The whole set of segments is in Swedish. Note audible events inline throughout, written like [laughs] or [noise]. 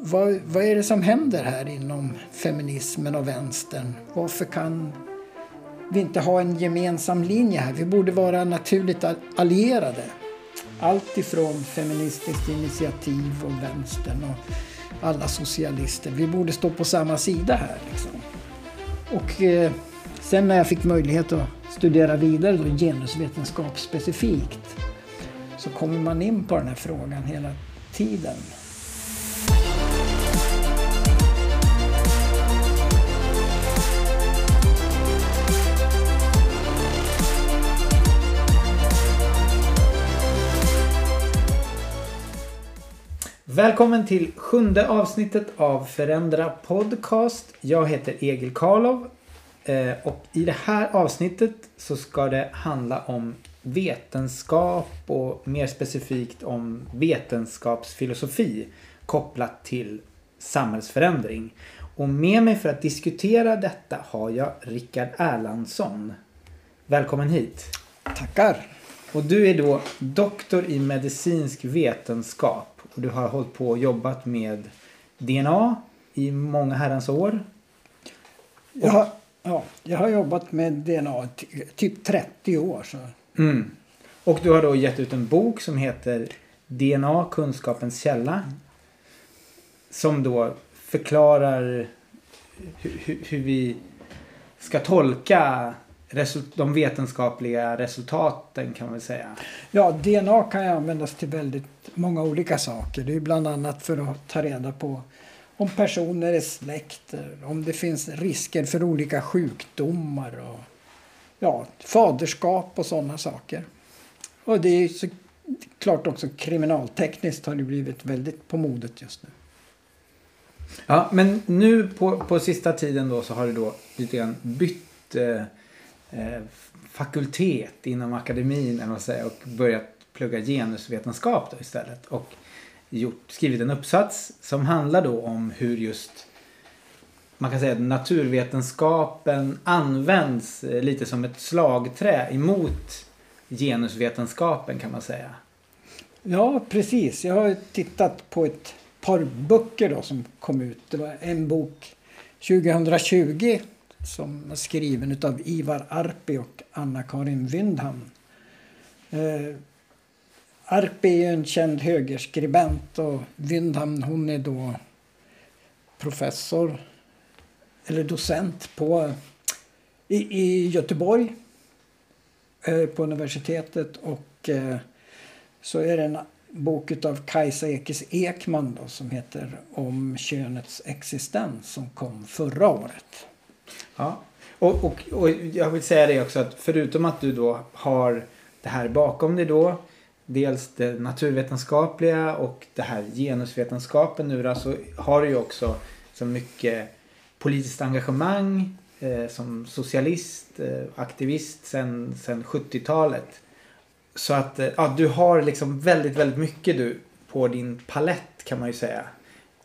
Vad, vad är det som händer här inom feminismen och vänstern? Varför kan vi inte ha en gemensam linje här? Vi borde vara naturligt allierade. Allt ifrån Feministiskt initiativ och vänstern och alla socialister. Vi borde stå på samma sida här. Liksom. Och eh, sen när jag fick möjlighet att studera vidare då, genusvetenskap specifikt så kommer man in på den här frågan hela tiden. Välkommen till sjunde avsnittet av Förändra Podcast. Jag heter Egil Karlov eh, och i det här avsnittet så ska det handla om vetenskap och mer specifikt om vetenskapsfilosofi kopplat till samhällsförändring. Och med mig för att diskutera detta har jag Rickard Erlandsson. Välkommen hit. Tackar. Och du är då doktor i medicinsk vetenskap och du har hållit på och jobbat med DNA i många herrans år. Jag har, ja, jag har jobbat med DNA typ 30 år. Så. Mm. Och du har då gett ut en bok som heter DNA, kunskapens källa. Som då förklarar hur, hur vi ska tolka de vetenskapliga resultaten kan man väl säga. Ja, DNA kan ju användas till väldigt många olika saker. Det är bland annat för att ta reda på om personer är släkter, om det finns risker för olika sjukdomar och ja, faderskap och sådana saker. Och det är så klart också kriminaltekniskt har det blivit väldigt på modet just nu. Ja, men nu på, på sista tiden då så har du då lite grann bytt eh, eh, fakultet inom akademin eller vad säger, och börjat plugga genusvetenskap då istället. Och gjort, skrivit en uppsats som handlar då om hur just man kan säga att naturvetenskapen används eh, lite som ett slagträ emot genusvetenskapen kan man säga. Ja, precis. Jag har tittat på ett par böcker då som kom ut. Det var en bok 2020 som är skriven av Ivar Arpi och Anna-Karin Wyndhamn. Eh, Arpi är en känd högerskribent och Wyndhamn hon är då professor eller docent på, i, i Göteborg eh, på universitetet och eh, så är det en bok av Kajsa Ekis Ekman då, som heter Om könets existens som kom förra året. Ja. Och, och, och jag vill säga det också att förutom att du då har det här bakom dig då. Dels det naturvetenskapliga och det här genusvetenskapen nu då, så har du ju också så mycket politiskt engagemang eh, som socialist, eh, aktivist sen, sen 70-talet. Så att eh, ja, du har liksom väldigt, väldigt mycket du på din palett kan man ju säga.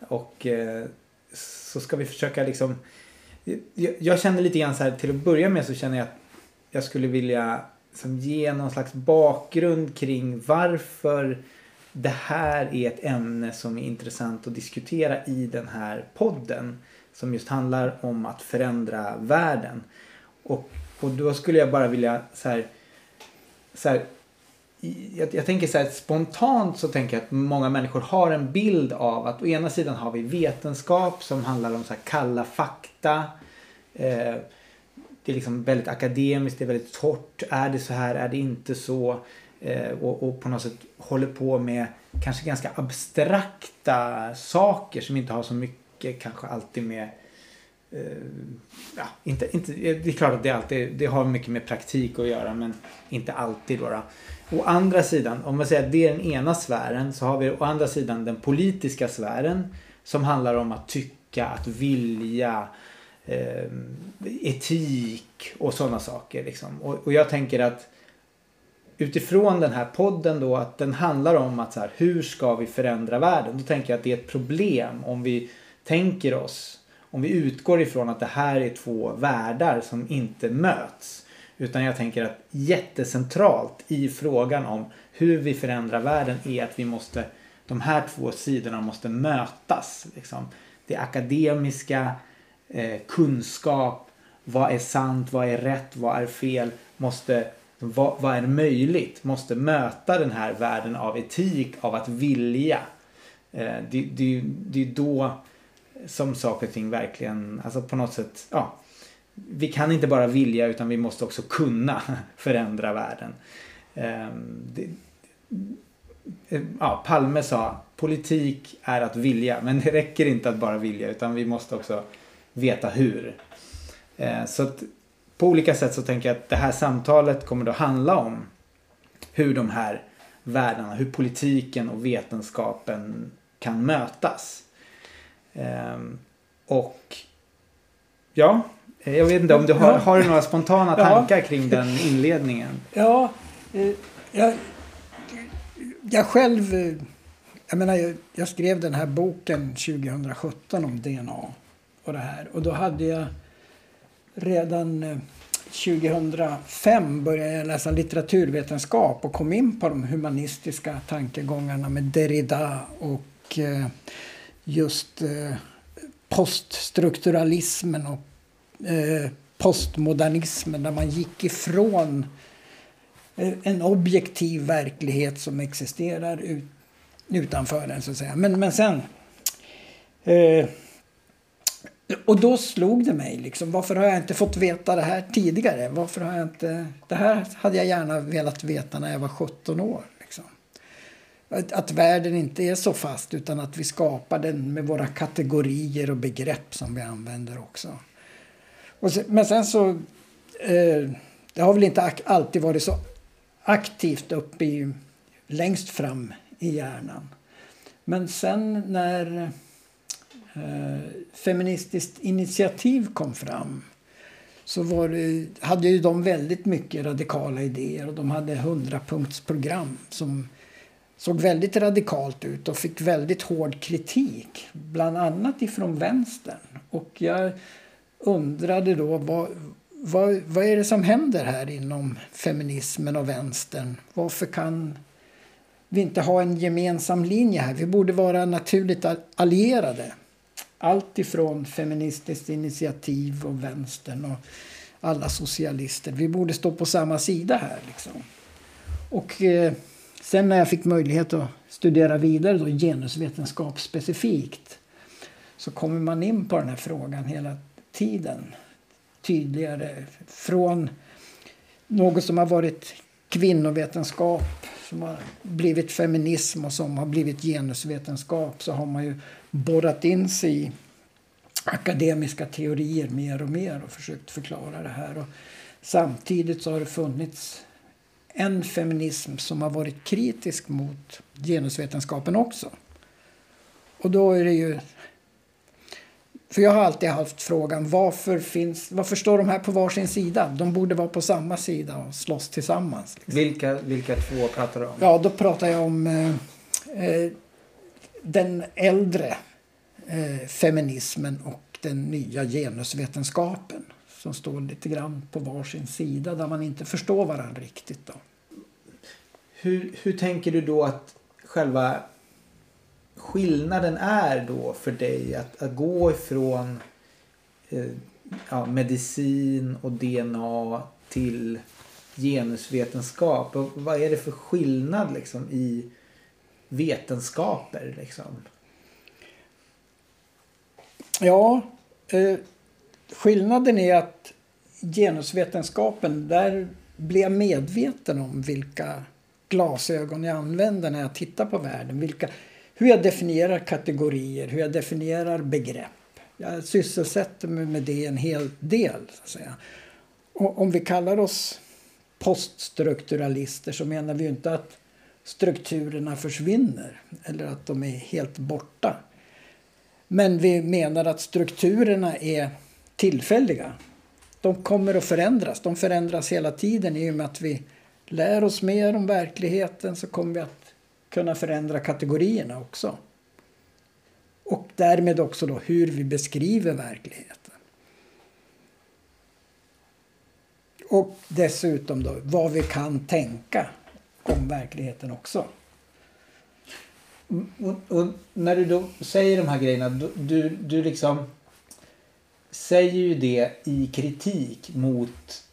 Och eh, så ska vi försöka liksom jag, jag känner lite grann så här till att börja med så känner jag att jag skulle vilja som ge någon slags bakgrund kring varför det här är ett ämne som är intressant att diskutera i den här podden. Som just handlar om att förändra världen. Och, och då skulle jag bara vilja så här, så här jag, jag, tänker så här spontant så tänker jag att många människor har en bild av att å ena sidan har vi vetenskap som handlar om så här kalla fakta. Eh, det är liksom väldigt akademiskt, det är väldigt torrt. Är det så här, är det inte så? Eh, och, och, på något sätt håller på med kanske ganska abstrakta saker som inte har så mycket kanske alltid med eh, ja, inte, inte, eh, det är klart att det, alltid, det har mycket med praktik att göra men inte alltid. Då. Å andra sidan, om man säger att det är den ena sfären så har vi å andra sidan den politiska sfären som handlar om att tycka, att vilja, eh, etik och sådana saker. Liksom. Och, och, jag tänker att utifrån den här podden då att den handlar om att så här, hur ska vi förändra världen? Då tänker jag att det är ett problem om vi tänker oss, om vi utgår ifrån att det här är två världar som inte möts. Utan jag tänker att jättecentralt i frågan om hur vi förändrar världen är att vi måste de här två sidorna måste mötas. Liksom. Det akademiska, eh, kunskap, vad är sant, vad är rätt, vad är fel, måste, vad, vad är möjligt, måste möta den här världen av etik, av att vilja. Eh, det, det, det är då som saker och ting verkligen, alltså på något sätt, ja. Vi kan inte bara vilja utan vi måste också kunna [laughs] förändra världen. Ehm, eh, det, ja, Palme sa politik är att vilja men det räcker inte att bara vilja utan vi måste också veta hur. Eh, så att på olika sätt så tänker jag att det här samtalet kommer då handla om hur de här världarna, hur politiken och vetenskapen kan mötas. Ehm, och ja, jag vet inte om du har, har du några spontana tankar kring den inledningen? Ja, eh, jag, jag själv, eh, jag menar jag, jag skrev den här boken 2017 om DNA och det här. Och då hade jag redan 2005 började jag läsa litteraturvetenskap och kom in på de humanistiska tankegångarna med Derrida och eh, just eh, poststrukturalismen och eh, postmodernismen där man gick ifrån eh, en objektiv verklighet som existerar ut, utanför den så att säga. Men, men sen eh, och då slog det mig liksom, varför har jag inte fått veta det här tidigare? Varför har jag inte, det här hade jag gärna velat veta när jag var 17 år. Att, att världen inte är så fast utan att vi skapar den med våra kategorier och begrepp som vi använder också. Sen, men sen så, eh, det har väl inte alltid varit så aktivt uppe i, längst fram i hjärnan. Men sen när eh, Feministiskt initiativ kom fram så var det, hade ju de väldigt mycket radikala idéer och de hade hundrapunktsprogram som såg väldigt radikalt ut och fick väldigt hård kritik, bland annat ifrån vänstern. Och jag undrade då vad, vad, vad är det som händer här inom feminismen och vänstern? Varför kan vi inte ha en gemensam linje här? Vi borde vara naturligt allierade. Allt ifrån Feministiskt initiativ och vänstern och alla socialister. Vi borde stå på samma sida här. Liksom. Och eh, sen när jag fick möjlighet att studera vidare då, genusvetenskap specifikt så kommer man in på den här frågan hela tiden. Tydligare. Från något som har varit kvinnovetenskap som har blivit feminism och som har blivit genusvetenskap så har man ju borrat in sig i akademiska teorier mer och mer och försökt förklara det här. Och samtidigt så har det funnits en feminism som har varit kritisk mot genusvetenskapen också. Och då är det ju... För jag har alltid haft frågan varför, finns, varför står de här på varsin sida? De borde vara på samma sida och slåss tillsammans. Liksom. Vilka, vilka två pratar du om? Ja, då pratar jag om eh, eh den äldre eh, feminismen och den nya genusvetenskapen som står lite grann på varsin sida där man inte förstår varandra riktigt. Då. Hur, hur tänker du då att själva skillnaden är då för dig att, att gå ifrån eh, ja, medicin och DNA till genusvetenskap? Och vad är det för skillnad liksom i vetenskaper? Liksom? Ja, eh, skillnaden är att genusvetenskapen, där blir jag medveten om vilka glasögon jag använder när jag tittar på världen. Vilka, hur jag definierar kategorier, hur jag definierar begrepp. Jag sysselsätter mig med det en hel del. Så att säga. Och om vi kallar oss poststrukturalister så menar vi ju inte att strukturerna försvinner eller att de är helt borta. Men vi menar att strukturerna är tillfälliga. De kommer att förändras. De förändras hela tiden i och med att vi lär oss mer om verkligheten så kommer vi att kunna förändra kategorierna också. Och därmed också då hur vi beskriver verkligheten. Och dessutom då vad vi kan tänka om verkligheten också. Och, och, när du då säger de här grejerna, du, du, du liksom säger ju det i kritik mot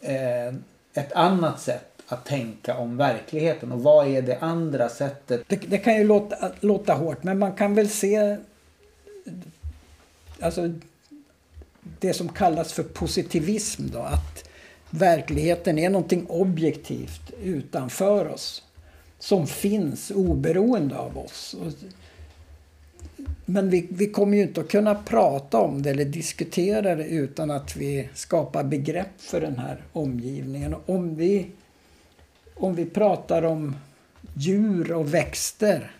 eh, ett annat sätt att tänka om verkligheten. Och vad är det andra sättet? Det, det kan ju låta, låta hårt, men man kan väl se alltså, det som kallas för positivism då. Att verkligheten är någonting objektivt utanför oss. Som finns oberoende av oss. Men vi, vi kommer ju inte att kunna prata om det eller diskutera det utan att vi skapar begrepp för den här omgivningen. Om vi, om vi pratar om djur och växter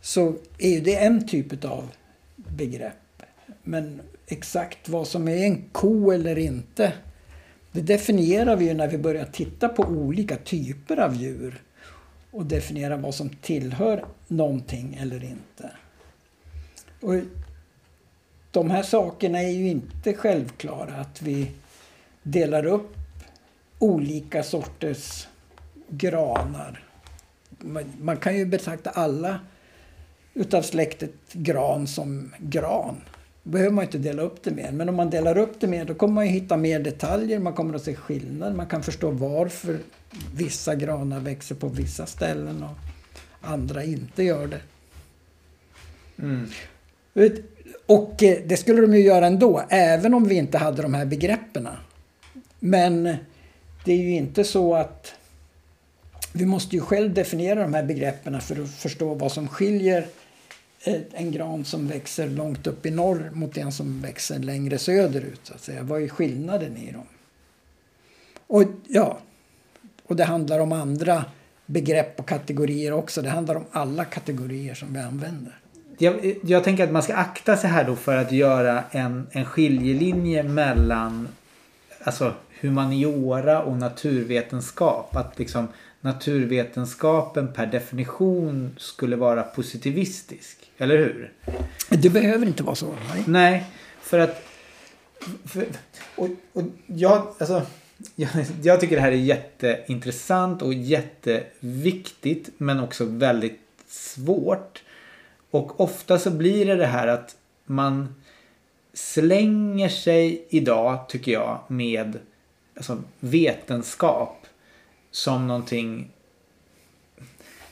så är det en typ av begrepp. Men exakt vad som är en ko eller inte det definierar vi ju när vi börjar titta på olika typer av djur och definiera vad som tillhör någonting eller inte. Och de här sakerna är ju inte självklara. Att vi delar upp olika sorters granar. Man, kan ju betrakta alla utav släktet gran som gran. Då behöver man inte dela upp det mer. Men om man delar upp det mer då kommer man ju hitta mer detaljer, man kommer att se skillnader, man kan förstå varför vissa granar växer på vissa ställen och andra inte gör det. Mm. Och eh, det skulle de ju göra ändå, även om vi inte hade de här begreppen. Men det är ju inte så att vi måste ju själv definiera de här begreppen för att förstå vad som skiljer eh, en gran som växer långt upp i norr mot en som växer längre söderut. Så att säga. Vad är skillnaden i dem? Och, ja, och det handlar om andra begrepp och kategorier också. Det handlar om alla kategorier som vi använder. Jag, jag tänker att man ska akta sig här då för att göra en, en skiljelinje mellan alltså, humaniora och naturvetenskap. Att liksom naturvetenskapen per definition skulle vara positivistisk. Eller hur? Det behöver inte vara så. Nej, nej för att... För, och, och jag, alltså, jag, jag tycker det här är jätteintressant och jätteviktigt men också väldigt svårt. Och ofta så blir det det här att man slänger sig idag, tycker jag, med alltså, vetenskap som någonting...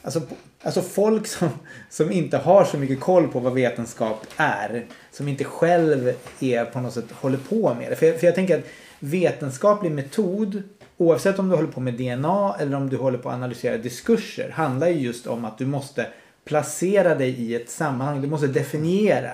Alltså, alltså folk som, som inte har så mycket koll på vad vetenskap är. Som inte själv är på något sätt håller på med det. För jag, för jag tänker att vetenskaplig metod oavsett om du håller på med DNA eller om du håller på att analysera diskurser handlar ju just om att du måste placera dig i ett sammanhang. Du måste definiera.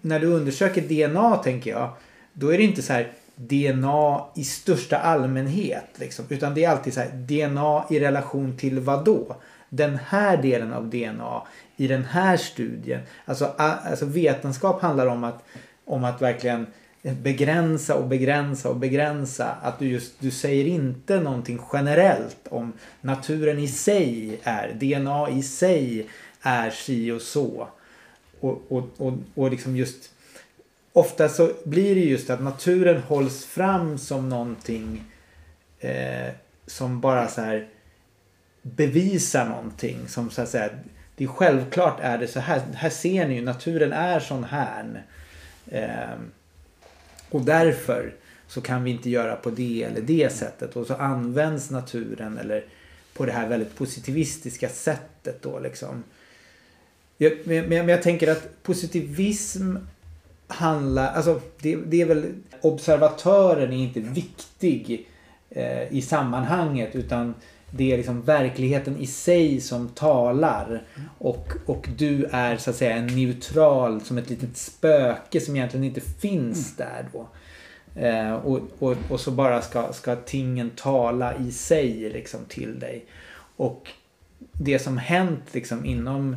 När du undersöker DNA tänker jag, då är det inte så här DNA i största allmänhet. Liksom, utan det är alltid så här, DNA i relation till vad då? Den här delen av DNA i den här studien. Alltså, alltså vetenskap handlar om att, om att verkligen begränsa och begränsa och begränsa. Att du just, du säger inte någonting generellt om naturen i sig är, DNA i sig är si och så. Och, och, och, och liksom just ofta så blir det just att naturen hålls fram som någonting eh, som bara så här bevisar någonting. Som så att säga, det är självklart är det så här. Här ser ni ju, naturen är sån här. Eh, och därför så kan vi inte göra på det eller det sättet. Och så används naturen eller på det här väldigt positivistiska sättet då liksom. Jag, men, men jag tänker att positivism handlar, alltså det, det är väl observatören är inte viktig eh, i sammanhanget utan det är liksom verkligheten i sig som talar. Och, och du är så att säga en neutral som ett litet spöke som egentligen inte finns mm. där då. Eh, och, och, och så bara ska, ska tingen tala i sig liksom till dig. Och det som hänt liksom inom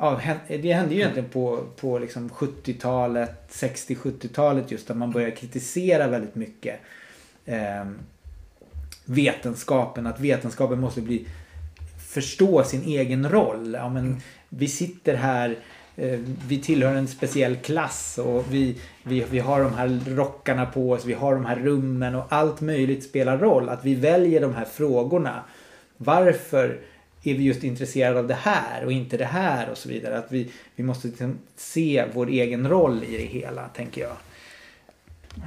Ja, det hände ju egentligen på, på liksom 70-talet, 60-70-talet just där man började kritisera väldigt mycket eh, vetenskapen. Att vetenskapen måste bli förstå sin egen roll. Ja, men mm. Vi sitter här, eh, vi tillhör en speciell klass och vi, vi, vi har de här rockarna på oss, vi har de här rummen och allt möjligt spelar roll. Att vi väljer de här frågorna. Varför är vi just intresserade av det här och inte det här och så vidare. Att vi, vi måste liksom se vår egen roll i det hela, tänker jag.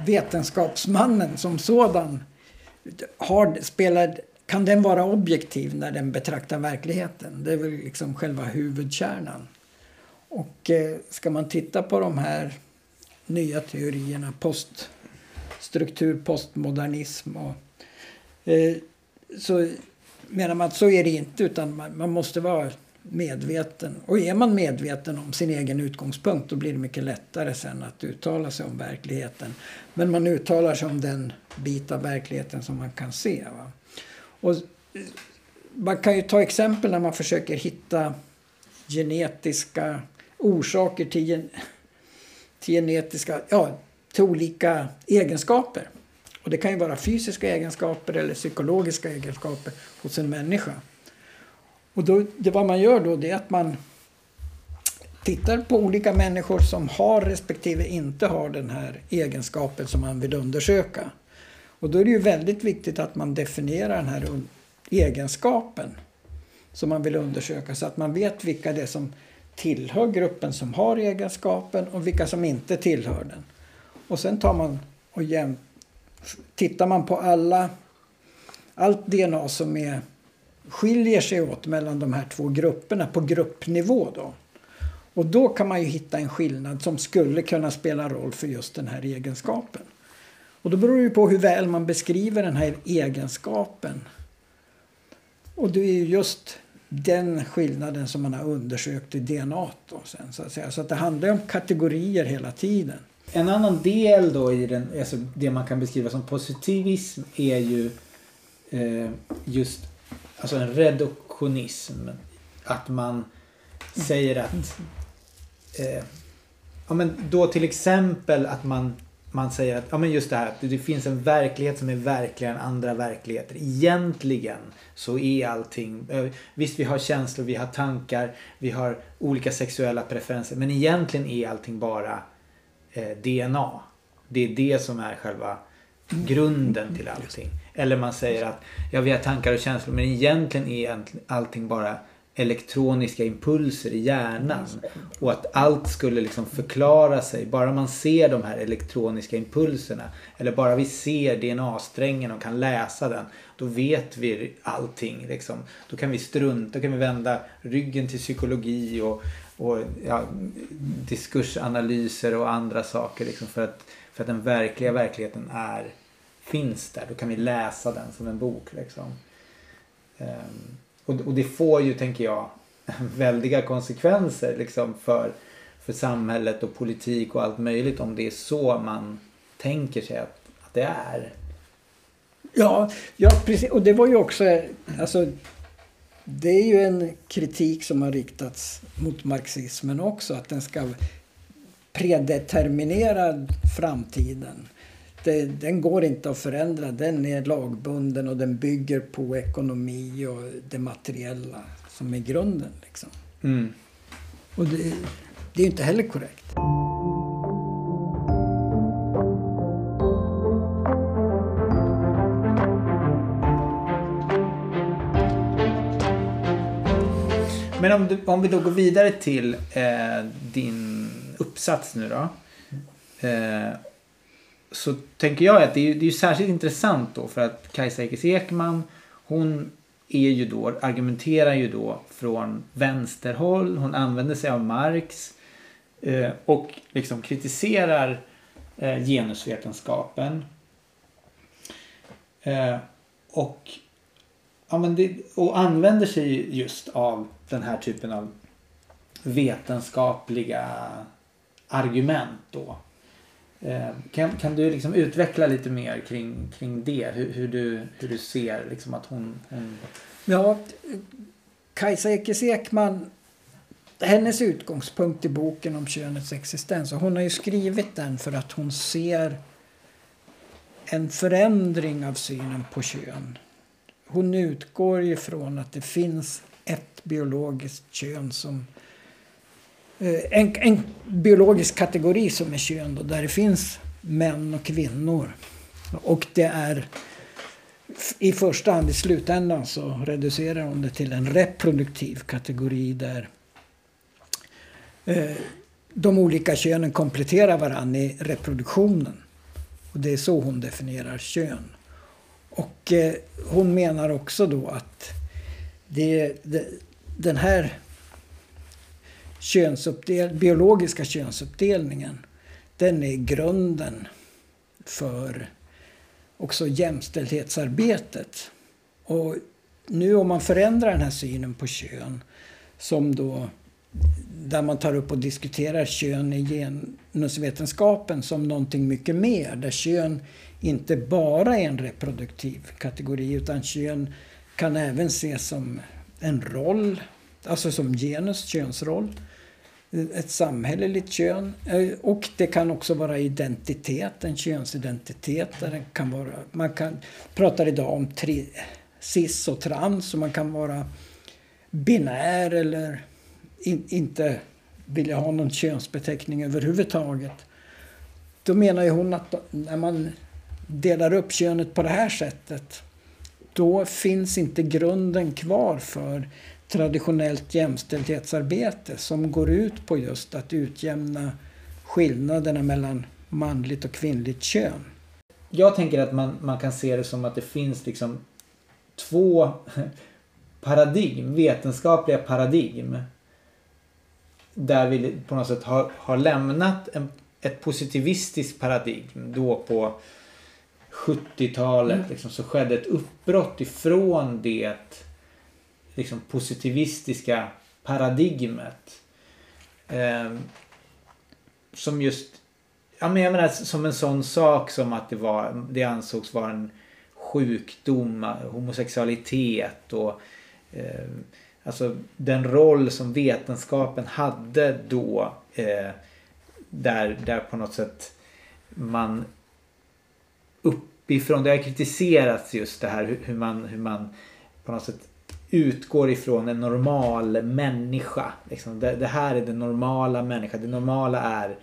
Vetenskapsmannen som sådan, har, spelar, kan den vara objektiv när den betraktar verkligheten? Det är väl liksom själva huvudkärnan. Och eh, ska man titta på de här nya teorierna, poststruktur, postmodernism och eh, så menar man att så är det inte utan man, man, måste vara medveten. Och är man medveten om sin egen utgångspunkt då blir det mycket lättare sen att uttala sig om verkligheten. Men man uttalar sig om den bit av verkligheten som man kan se. Va? Och man kan ju ta exempel när man försöker hitta genetiska orsaker till, gen, till genetiska, ja, till olika egenskaper. Och det kan ju vara fysiska egenskaper eller psykologiska egenskaper hos en människa. Och då, det vad man gör då det är att man tittar på olika människor som har respektive inte har den här egenskapen som man vill undersöka. Och då är det ju väldigt viktigt att man definierar den här egenskapen som man vill undersöka så att man vet vilka det är som tillhör gruppen som har egenskapen och vilka som inte tillhör den. Och sen tar man och jäm, tittar man på alla, allt DNA som är, skiljer sig åt mellan de här två grupperna på gruppnivå då. Och då kan man ju hitta en skillnad som skulle kunna spela roll för just den här egenskapen. Och då beror det på hur väl man beskriver den här egenskapen. Och det är just den skillnaden som man har undersökt i DNA. Då sen, så att, säga. så att det handlar om kategorier hela tiden. En annan del då i den, alltså det man kan beskriva som positivism är ju eh, just alltså en reduktionism. Att man säger att eh, ja, men då till exempel att man man säger att ja, men just det här det finns en verklighet som är verkligare än andra verkligheter. Egentligen så är allting, eh, visst vi har känslor, vi har tankar, vi har olika sexuella preferenser men egentligen är allting bara eh, DNA. Det är det som är själva grunden till allting. Eller man säger att ja, vi har tankar och känslor men egentligen är allting bara elektroniska impulser i hjärnan. Och att allt skulle liksom förklara sig. Bara man ser de här elektroniska impulserna. Eller bara vi ser DNA-strängen och kan läsa den. Då vet vi allting. Liksom. Då kan vi strunta, då kan vi vända ryggen till psykologi och, och ja, diskursanalyser och andra saker. Liksom, för, att, för att den verkliga verkligheten är, finns där. Då kan vi läsa den som en bok. Liksom. Um, och, och det får ju, tänker jag, [laughs] väldiga konsekvenser liksom för, för samhället och politik och allt möjligt om det är så man tänker sig att, att det är. Ja, ja, precis. Och det var ju också, alltså, det är ju en kritik som har riktats mot marxismen också, att den ska predeterminera framtiden det, den går inte att förändra. Den är lagbunden och den bygger på ekonomi och det materiella som är grunden. Liksom. Mm. Och det, det är inte heller korrekt. Men om, du, om vi då går vidare till eh, din uppsats nu då. Eh, så tänker jag att det är, det är särskilt intressant då för att Kajsa Ekis Ekman hon är ju då, argumenterar ju då från vänsterhåll. Hon använder sig av Marx eh, och liksom kritiserar eh, genusvetenskapen. Eh, och, ja, men det, och använder sig just av den här typen av vetenskapliga argument då. Eh, kan, kan du liksom utveckla lite mer kring, kring det? Hur, hur, du, hur du ser liksom att hon, hon... Ja, Kajsa Ekis Ekman, hennes utgångspunkt i boken om könets existens, och hon har ju skrivit den för att hon ser en förändring av synen på kön. Hon utgår ifrån att det finns ett biologiskt kön som Eh, Eh, en, en biologisk kategori som är kön då, där det finns män och kvinnor. Och det är i första hand i slutändan så reducerar hon det till en reproduktiv kategori där eh, de olika könen kompletterar varandra i reproduktionen. Och det är så hon definierar kön. Och eh, hon menar också då att det, det, den här könsuppdel, biologiska könsuppdelningen den är grunden för också jämställdhetsarbetet. Och nu om man förändrar den här synen på kön som då där man tar upp och diskuterar kön i genusvetenskapen som någonting mycket mer. Där kön inte bara är en reproduktiv kategori utan kön kan även ses som en roll, alltså som genus, könsroll. Ett samhälleligt kön. Eh, och det kan också vara identitet, en könsidentitet. Där det kan vara, man kan, pratar idag om tri, cis och trans och man kan vara binär eller in, inte vilja ha någon könsbeteckning överhuvudtaget. Då menar ju hon att när man delar upp könet på det här sättet då finns inte grunden kvar för traditionellt jämställdhetsarbete som går ut på just att utjämna skillnaderna mellan manligt och kvinnligt kön. Jag tänker att man, man kan se det som att det finns liksom två [laughs] paradigm, vetenskapliga paradigm. Där vi på något sätt har, har lämnat en, ett positivistiskt paradigm då på 70-talet mm. liksom, så skedde ett uppbrott ifrån det liksom, positivistiska paradigmet. Eh, som just, ja men jag menar som en sån sak som att det var, det ansågs vara en sjukdom, homosexualitet och eh, alltså den roll som vetenskapen hade då eh, där, där på något sätt man uppifrån, det har kritiserats just det här hur man, hur man på något sätt utgår ifrån en normal människa. Liksom det, det, här är den normala människan. Det normala är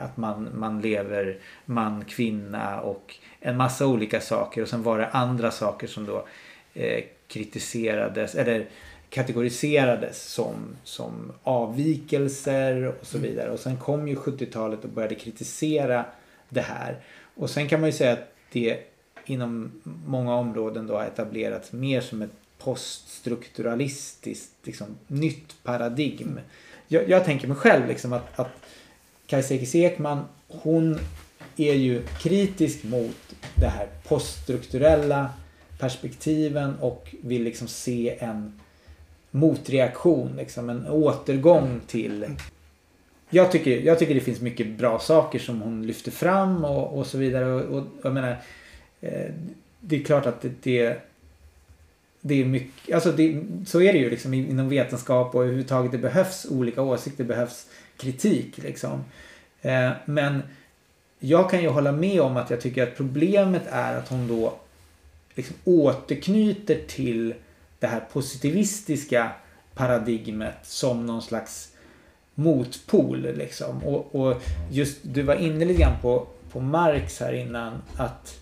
att man, man lever man, kvinna och en massa olika saker. Och sen var det andra saker som då eh, kritiserades eller kategoriserades som, som avvikelser och så vidare. Och sen kom ju 70-talet och började kritisera det här. Och sen kan man ju säga att det inom många områden då har etablerats mer som ett poststrukturalistiskt liksom, nytt paradigm. Jag, jag tänker mig själv liksom att, att Kajsa Ekis Ekman hon är ju kritisk mot det här poststrukturella perspektiven och vill liksom se en motreaktion, liksom en återgång till jag tycker, jag tycker det finns mycket bra saker som hon lyfter fram och, och så vidare. Och, och jag menar, eh, det är klart att det, det, det är mycket, alltså det, så är det ju liksom inom vetenskap och överhuvudtaget. Det behövs olika åsikter, det behövs kritik liksom. Eh, men jag kan ju hålla med om att jag tycker att problemet är att hon då liksom återknyter till det här positivistiska paradigmet som någon slags motpol liksom. Och, och just, du var inne lite grann på, på Marx här innan. Att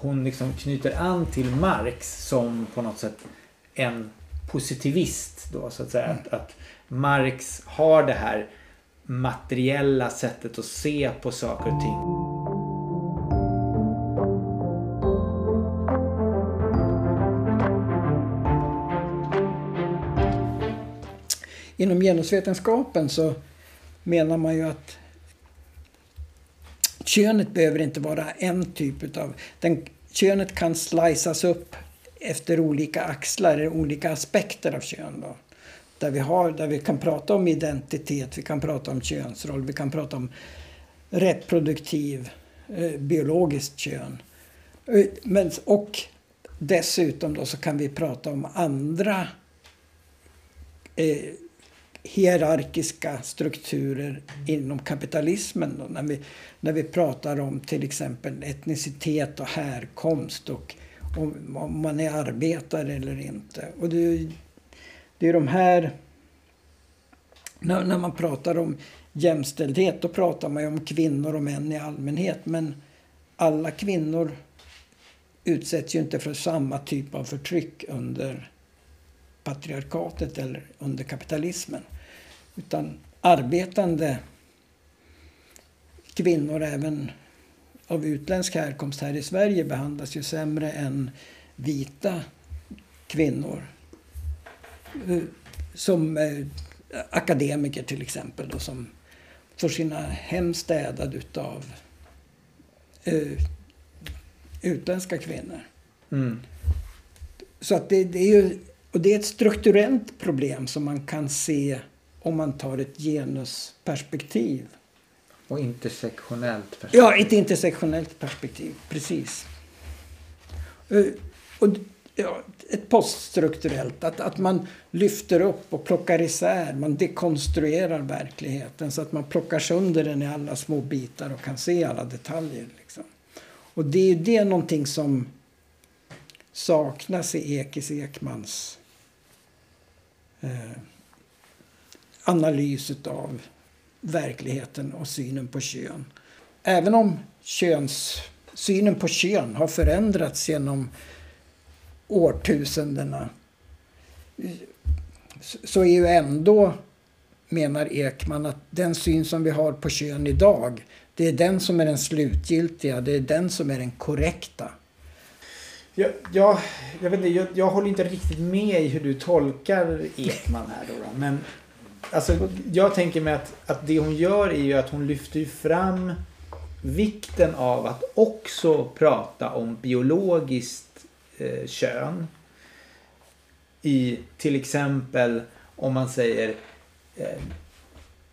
hon liksom knyter an till Marx som på något sätt en positivist då så att säga. Att, att Marx har det här materiella sättet att se på saker och ting. inom genusvetenskapen så menar man ju att könet behöver inte vara en typ utav... Den, könet kan slicas upp efter olika axlar, olika aspekter av kön. Då. Där, vi har, där vi kan prata om identitet, vi kan prata om könsroll, vi kan prata om reproduktiv, eh, biologiskt kön. Eh, men, och dessutom då så kan vi prata om andra eh, hierarkiska strukturer inom kapitalismen. Då, när, vi, när vi pratar om till exempel etnicitet och härkomst och om, om man är arbetare eller inte. Och det, det är de här... När, när man pratar om jämställdhet då pratar man ju om kvinnor och män i allmänhet. Men alla kvinnor utsätts ju inte för samma typ av förtryck under patriarkatet eller under kapitalismen. Utan arbetande kvinnor även av utländsk härkomst här i Sverige behandlas ju sämre än vita kvinnor. Som eh, akademiker till exempel då, som får sina hem städade utav eh, utländska kvinnor. Mm. Så att det, det, är ju och det är ett strukturellt problem som man kan se om man tar ett genusperspektiv. Och intersektionellt perspektiv. Ja, ett intersektionellt perspektiv. Precis. Eh, och, ja, ett poststrukturellt. Att, att man lyfter upp och plockar isär. Man dekonstruerar verkligheten så att man plockar sönder den i alla små bitar och kan se alla detaljer. Liksom. Och det är det någonting som saknas i Ekis Ekmans eh, analys av verkligheten och synen på kön. Även om köns, synen på kön har förändrats genom årtusendena så är ju ändå, menar Ekman, att den syn som vi har på kön idag det är den som är den slutgiltiga, det är den som är den korrekta. Jag, jag, jag, vet inte, jag, jag håller inte riktigt med i hur du tolkar Ekman här då. Men alltså, jag tänker mig att, att det hon gör är ju att hon lyfter fram vikten av att också prata om biologiskt eh, kön. I till exempel om man säger eh,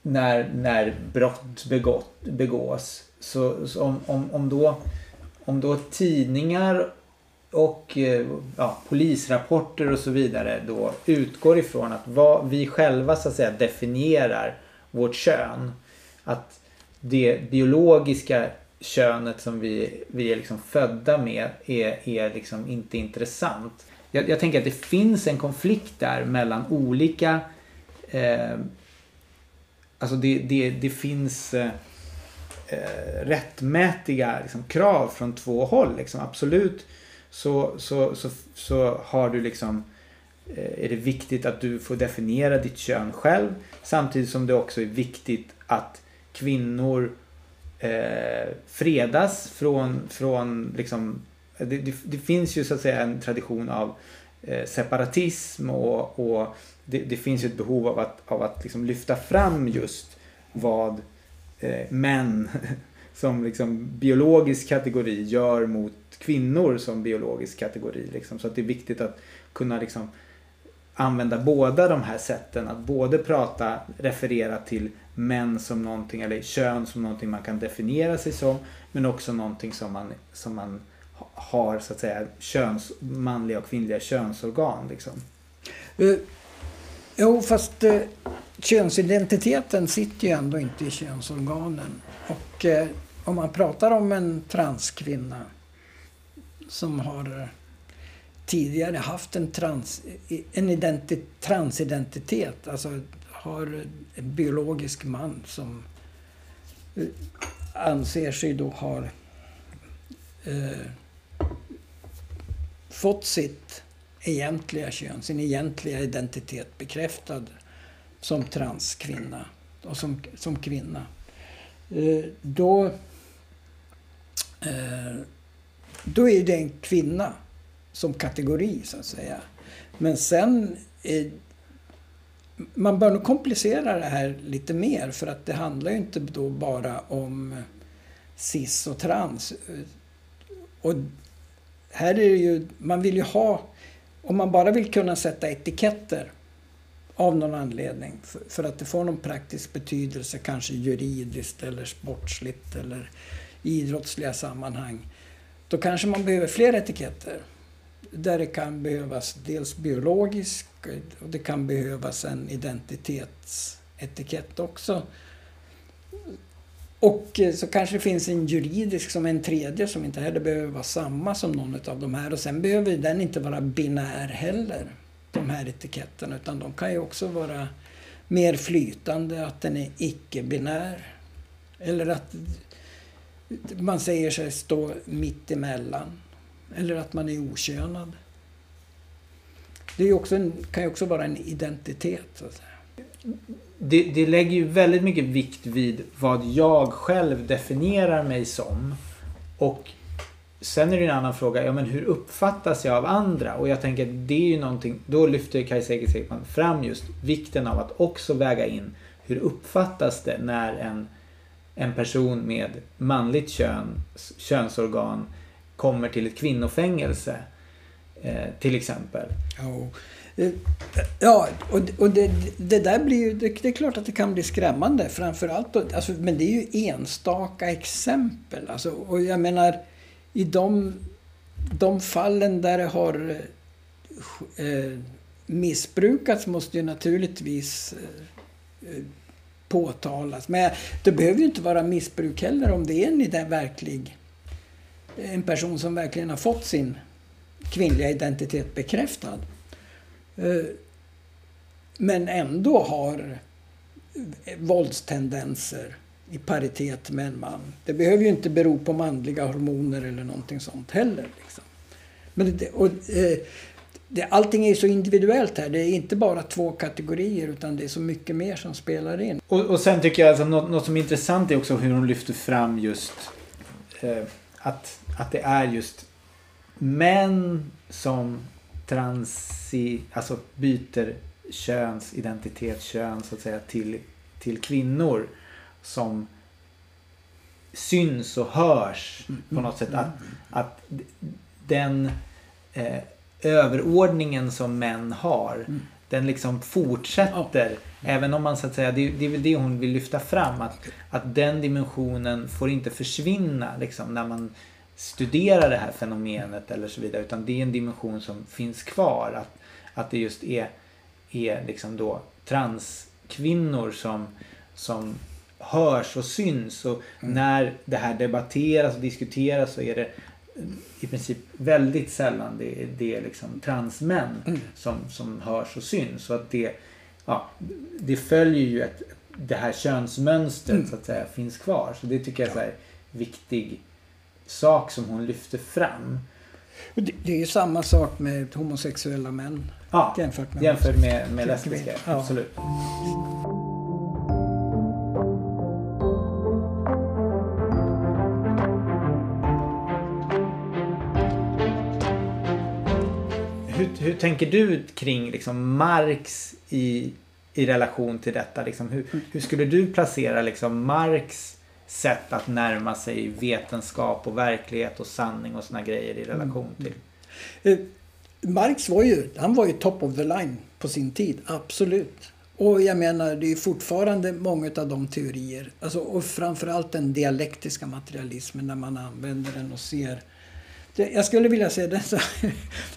när, när brott begått, begås. Så, så om, om, om, då, om då tidningar och eh, ja, polisrapporter och så vidare då utgår ifrån att vad vi själva så att säga definierar vårt kön. Att det biologiska könet som vi, vi är liksom födda med är, är liksom inte intressant. Jag, jag tänker att det finns en konflikt där mellan olika eh, Alltså det, det, det finns eh, eh, rättmätiga liksom, krav från två håll. Liksom. Absolut så, så, så, så har du liksom eh, är det viktigt att du får definiera ditt kön själv. Samtidigt som det också är viktigt att kvinnor eh, fredas från, från liksom, det, det, det, finns ju så att säga en tradition av eh, separatism och, och det, det, finns ju ett behov av att, av att liksom lyfta fram just vad eh, män [laughs] som liksom biologisk kategori gör mot kvinnor som biologisk kategori. Liksom. Så att det är viktigt att kunna liksom använda båda de här sätten. Att både prata, referera till män som någonting, eller kön som någonting man kan definiera sig som. Men också någonting som man, som man har så att säga köns, manliga och kvinnliga könsorgan. Liksom. Uh, Jo, fast eh, könsidentiteten sitter ju ändå inte i könsorganen. Och eh, om man pratar om en transkvinna som har eh, tidigare haft en, trans, en identi, transidentitet, alltså har en biologisk man som eh, anser sig då ha eh, fått sitt egentliga kön, sin egentliga identitet bekräftad som transkvinna och som, som kvinna. Eh, då, eh, då är det en kvinna som kategori, så att säga. Men sen... Eh, man bör nog komplicera det här lite mer för att det handlar ju inte då bara om eh, cis och trans. Eh, och här är det ju, man vill ju ha om man bara vill kunna sätta etiketter av någon anledning för, för, att det får någon praktisk betydelse, kanske juridiskt eller sportsligt eller i idrottsliga sammanhang. Då kanske man behöver fler etiketter. Där det kan behövas dels biologisk och det kan behövas en identitetsetikett också. Och eh, så kanske det finns en juridisk som en tredje som inte heller behöver vara samma som någon av de här. Och sen behöver den inte vara binär heller, de här etiketterna. Utan de kan ju också vara mer flytande, att den är icke-binär. Eller att man säger sig stå mitt emellan. Eller att man är okönad. Det är också en, kan ju också vara en identitet. Så att säga. Det, det lägger ju väldigt mycket vikt vid vad jag själv definierar mig som. Och sen är det en annan fråga, ja men hur uppfattas jag av andra? Och jag tänker att det är ju någonting, då lyfter Kajsa Ekman fram just vikten av att också väga in hur uppfattas det när en, en person med manligt kön, könsorgan kommer till ett kvinnofängelse. Eh, till exempel. Ja, eh, ja och, och det, det där blir ju... Det, det, är klart att det kan bli skrämmande. Framförallt alltså, Men det är ju enstaka exempel. Alltså, och jag menar i de, de fallen där det har eh, missbrukats måste ju naturligtvis eh, eh påtalas. Men det behöver ju inte vara missbruk heller om det är en verklig en person som verkligen har fått sin kvinnliga identitet bekräftad. Eh, men ändå har våldstendenser i paritet med en man. Det behöver ju inte bero på manliga hormoner eller någonting sånt heller. Liksom. Men det, och, eh, det, allting är så individuellt här. Det är inte bara två kategorier utan det är så mycket mer som spelar in. Och, och sen tycker jag alltså något, något som är intressant är också hur hon lyfter fram just eh, att, att det är just män som transi, alltså byter könsidentitet, kön så att säga till, till kvinnor som syns och hörs på något sätt. Att, att den eh, överordningen som män har den liksom fortsätter. Ja. Även om man så att säga, det, det är väl det hon vill lyfta fram. Att, att den dimensionen får inte försvinna liksom, när man studerar det här fenomenet eller så vidare. Utan det är en dimension som finns kvar. Att, att det just är, är liksom då transkvinnor som, som hörs och syns. Och mm. när det här debatteras och diskuteras så är det i princip väldigt sällan det är, det är liksom transmän mm. som, som hörs och syns. Så att det, ja, det följer ju ett, det här könsmönstret mm. så att säga finns kvar. Så det tycker jag är en viktig sak som hon lyfter fram. Det, det är ju samma sak med homosexuella män. Ja, jämfört med, jämfört med, med lesbiska. Ja. Absolut. Hur, tänker du kring liksom Marx i, i relation till detta? Liksom, hur, hur skulle du placera liksom Marx sätt att närma sig vetenskap och verklighet och sanning och såna grejer i relation till? Mm. Marx var ju, han var ju top of the line på sin tid, absolut. Och jag menar, det är fortfarande många av de teorier, alltså, och framförallt den dialektiska materialismen när man använder den och ser jag skulle vilja säga det så,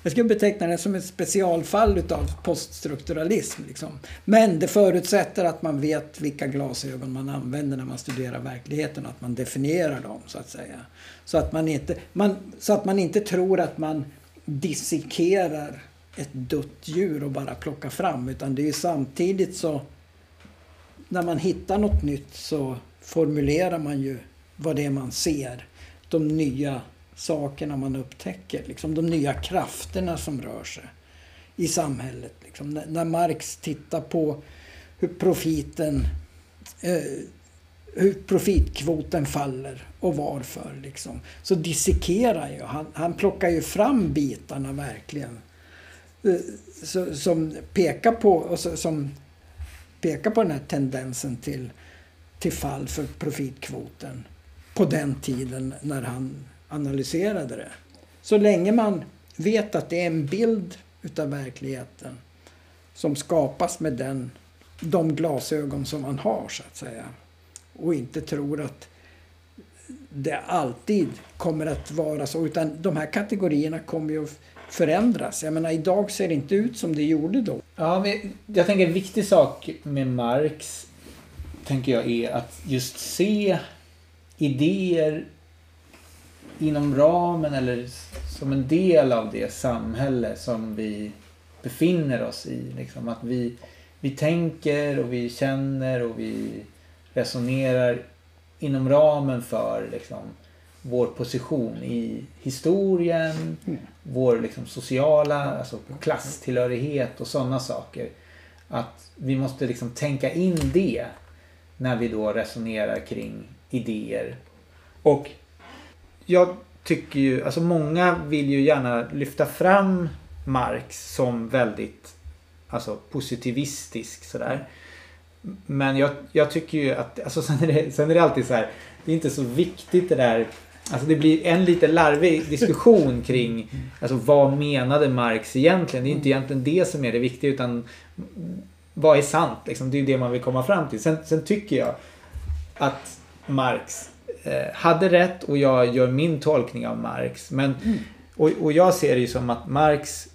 Jag skulle beteckna det som ett specialfall utav poststrukturalism. Liksom. Men det förutsätter att man vet vilka glasögon man använder när man studerar verkligheten. och Att man definierar dem, så att säga. Så att man inte, man, så att man inte tror att man dissekerar ett dött djur och bara plockar fram. Utan det är ju samtidigt så... När man hittar något nytt så formulerar man ju vad det är man ser. De nya sakerna man upptäcker. Liksom de nya krafterna som rör sig i samhället. Liksom. När Marx tittar på hur profiten eh, hur profitkvoten faller och varför. Liksom. Så dissekerar ju. Han, han plockar ju fram bitarna verkligen. Eh, så, som pekar på, och så, som pekar på den här tendensen till, till fall för profitkvoten på den tiden när han analyserade det. Så länge man vet att det är en bild utav verkligheten som skapas med den, de glasögon som man har så att säga. Och inte tror att det alltid kommer att vara så. Utan de här kategorierna kommer ju att förändras. Jag menar idag ser det inte ut som det gjorde då. Ja, men jag tänker en viktig sak med Marx tänker jag är att just se idéer inom ramen eller som en del av det samhälle som vi befinner oss i. Liksom att vi, vi tänker och vi känner och vi resonerar inom ramen för liksom, vår position i historien, Mm. vår liksom sociala alltså klasstillhörighet och sådana saker. Att vi måste liksom tänka in det när vi då resonerar kring idéer. Och jag tycker ju, alltså många vill ju gärna lyfta fram Marx som väldigt alltså positivistisk sådär. Men jag, jag tycker ju att, alltså [laughs] sen är, det, sen är det alltid så här, det är inte så viktigt det där Alltså det blir en lite larvig diskussion [laughs] kring alltså vad menade Marx egentligen. Det är inte egentligen det som är det viktiga utan vad är sant? Liksom, det är det man vill komma fram till. Sen, sen tycker jag att Marx hade rätt och jag gör min tolkning av Marx. Men, och, och jag ser det ju som att Marx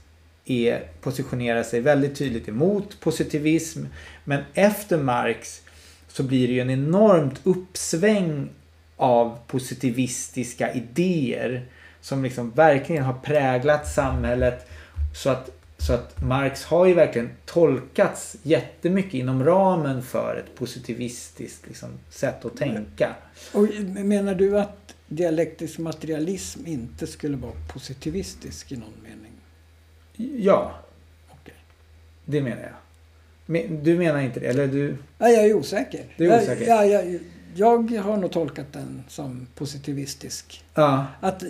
är, positionerar sig väldigt tydligt emot positivism. Men efter Marx så blir det ju en enormt uppsväng av positivistiska idéer som liksom verkligen har präglat samhället så att, så att Marx har ju verkligen tolkats jättemycket inom ramen för ett positivistiskt liksom, sätt att tänka. Och menar du att dialektisk materialism inte skulle vara positivistisk i någon mening? Ja, Okej. det menar jag. Men, du menar inte det? Eller du? Ja, jag är osäker. Du är osäker? Jag, ja, jag, jag har nog tolkat den som positivistisk. Ja. Att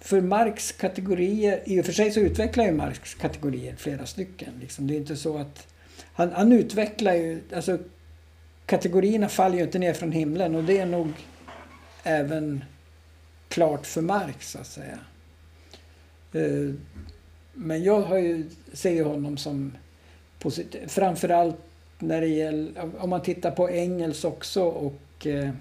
för Marx kategorier, i och för sig så utvecklar ju Marx kategorier flera stycken. Liksom. Det är inte så att han, han utvecklar ju, alltså kategorierna faller ju inte ner från himlen och det är nog även klart för Marx så att säga. Eh, men jag har ju, ser ju honom som positiv, framförallt när det gäller, om man tittar på Engels också och eh, om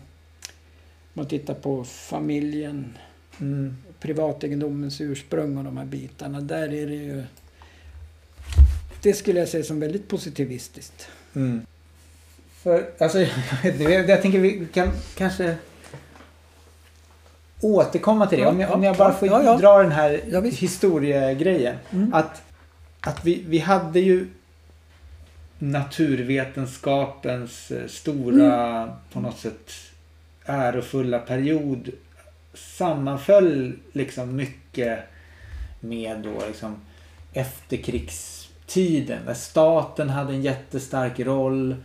man tittar på familjen Mm privategendomens ursprung och de här bitarna. Där är det ju... Det skulle jag säga som väldigt positivistiskt. Mm. För, alltså, [laughs] jag, jag, tänker vi kan kanske återkomma till det. Om, jag, ja, om jag bara får ja, ja. dra den här Ja, historiegrejen. Mm. Att, att vi, vi hade ju naturvetenskapens eh, stora, Mm. på något sätt ärofulla period sammanföll liksom mycket med då liksom efterkrigstiden. Där staten hade en jättestark roll.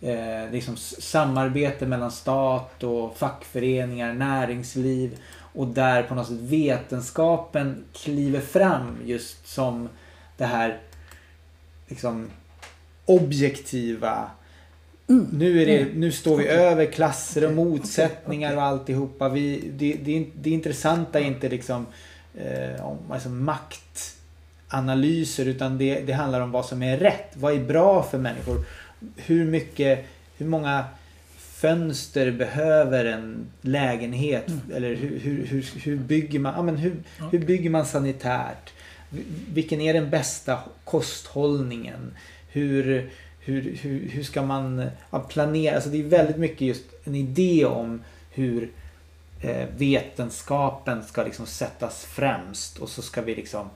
Eh, liksom samarbete mellan stat och fackföreningar, näringsliv. Och där på något sätt vetenskapen kliver fram just som det här liksom objektiva nu, är det, nu står vi över klasser och motsättningar och alltihopa. Vi, det, det, det intressanta är inte liksom eh, om, alltså maktanalyser utan det, det handlar om vad som är rätt. Vad är bra för människor? Hur mycket, hur många fönster behöver en lägenhet? Eller hur, hur, hur, hur bygger man, ja, men hur, hur bygger man sanitärt? Vilken är den bästa kosthållningen? Hur, hur, hur, hur ska man ja, planera? Alltså det är väldigt mycket just en idé om hur eh, vetenskapen ska liksom sättas främst och så ska vi liksom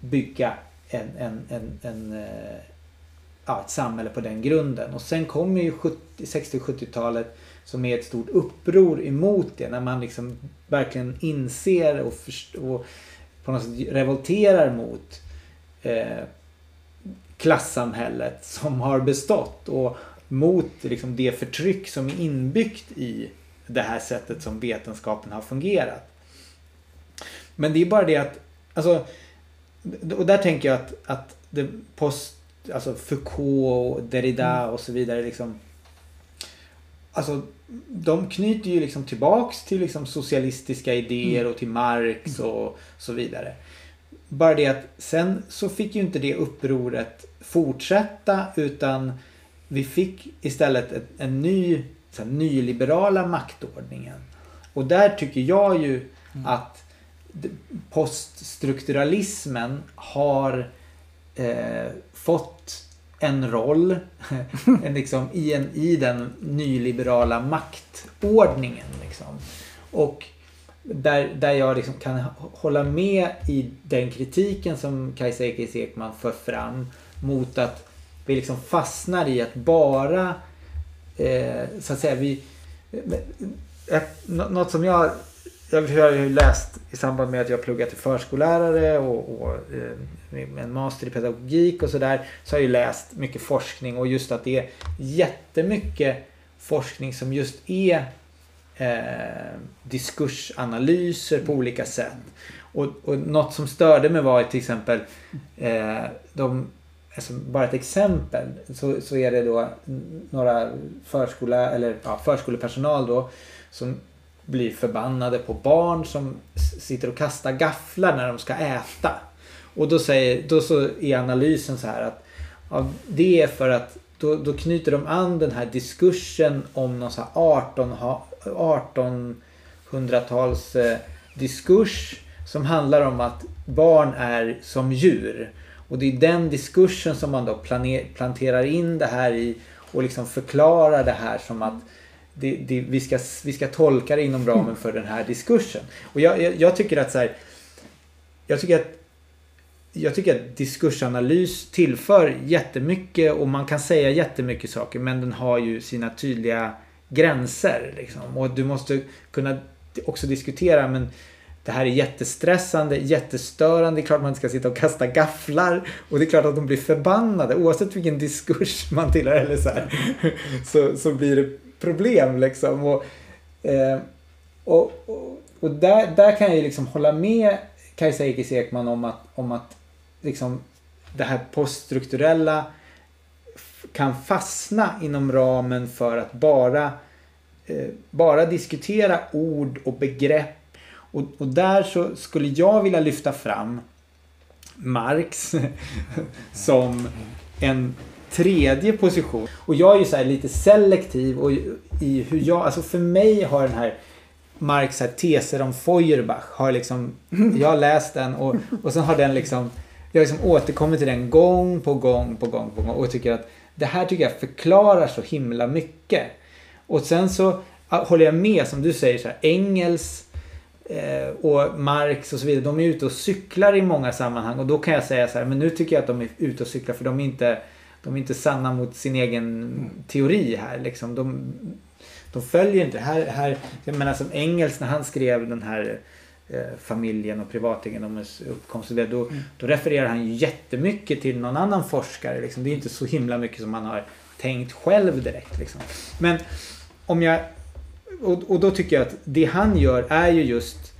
bygga en, en, en, en, eh, ja, ett samhälle på den grunden. Och sen kommer ju 70 60-70-talet som är ett stort uppror emot det. När man liksom verkligen inser och, först- och på något sätt revolterar mot eh, klassamhället som har bestått och mot liksom, det förtryck som är inbyggt i det här sättet som vetenskapen har fungerat. Men det är bara det att, alltså, och där tänker jag att, att det post, alltså Foucault och Derrida och så vidare liksom Alltså de knyter ju liksom tillbaks till liksom socialistiska idéer och till Marx och så vidare. Bara det att sen så fick ju inte det upproret fortsätta utan vi fick istället ett, en ny så här, nyliberala maktordningen. Och där tycker jag ju att d- poststrukturalismen har eh, fått en roll en [laughs] liksom, i, en, i den nyliberala maktordningen. Liksom. Och där, där jag liksom kan hålla med i den kritiken som Kajsa Ekis Ekman för fram mot att vi liksom fastnar i att bara eh, så att säga vi eh, ett, något som jag jag har ju läst i samband med att jag pluggat till förskollärare och, och eh, en master i pedagogik och sådär. Så har jag ju läst mycket forskning och just att det är jättemycket forskning som just är eh, diskursanalyser på olika sätt. Och, och något som störde mig var till exempel eh, de Alltså bara ett exempel så, så är det då några förskola, eller, ja, förskolepersonal då som blir förbannade på barn som sitter och kastar gafflar när de ska äta. Och då, säger, då så är analysen så här att ja, det är för att då, då knyter de an den här diskursen om någon så 18, 1800-tals eh, diskurs som handlar om att barn är som djur. Och det är den diskursen som man då planterar in det här i och liksom förklarar det här som att det, det, vi, ska, vi ska tolka det inom ramen för den här diskursen. Och jag, jag, jag tycker att så här, jag tycker att jag tycker att diskursanalys tillför jättemycket och man kan säga jättemycket saker men den har ju sina tydliga gränser. Liksom. Och du måste kunna också diskutera men det här är jättestressande, jättestörande. Det är klart man inte ska sitta och kasta gafflar. Och det är klart att de blir förbannade. Oavsett vilken diskurs man tillhör eller så, här, [laughs] så, så blir det problem liksom. Och, eh, och, och, och, där, där kan jag ju liksom hålla med Kajsa Ekis Ekman om att, om att liksom det här poststrukturella kan fastna inom ramen för att bara, eh, bara diskutera ord och begrepp. Och, och där så skulle jag vilja lyfta fram Marx [laughs] som en tredje position. Och jag är ju så lite selektiv och i hur jag, alltså för mig har den här Marx här teser om Feuerbach har liksom, jag har läst den och, och sen har den liksom, jag har liksom återkommit till den gång på gång på gång på gång och tycker att det här tycker jag förklarar så himla mycket. Och sen så ah, håller jag med som du säger så här, Engels eh, och Marx och så vidare, de är ute och cyklar i många sammanhang och då kan jag säga så här, men nu tycker jag att de är ute och cyklar för de är inte de är inte sanna mot sin egen teori här. Liksom. De, de följer inte. Här, här, jag menar som Engels när han skrev den här eh, familjen och privategendomens uppkomst. Då, mm. då refererar han ju jättemycket till någon annan forskare. Liksom. Det är inte så himla mycket som man har tänkt själv direkt. Liksom. Men om jag... Och, och då tycker jag att det han gör är ju just...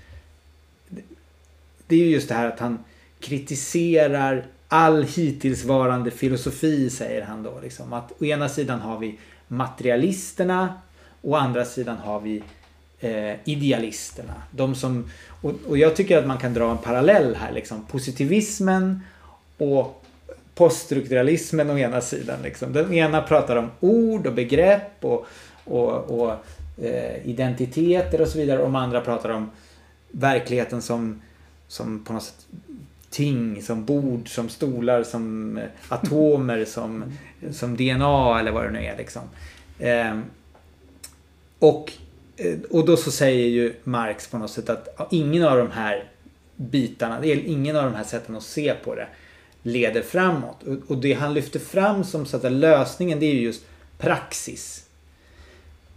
Det är ju just det här att han kritiserar all hittillsvarande filosofi säger han då. Liksom. Att å ena sidan har vi materialisterna och å andra sidan har vi eh, idealisterna. De som, och, och, jag tycker att man kan dra en parallell här. Liksom. Positivismen och poststrukturalismen å ena sidan. Liksom. Den ena pratar om ord och begrepp och, och, och eh, identiteter och så vidare. Och de andra pratar om verkligheten som, som på något sätt ting som bord, som stolar, som eh, atomer, som, som DNA eller vad det nu är. Liksom. Eh, och, och då så säger ju Marx på något sätt att ingen av de här bitarna, ingen av de här sätten att se på det leder framåt. Och, det han lyfter fram som så att lösningen det är ju just praxis.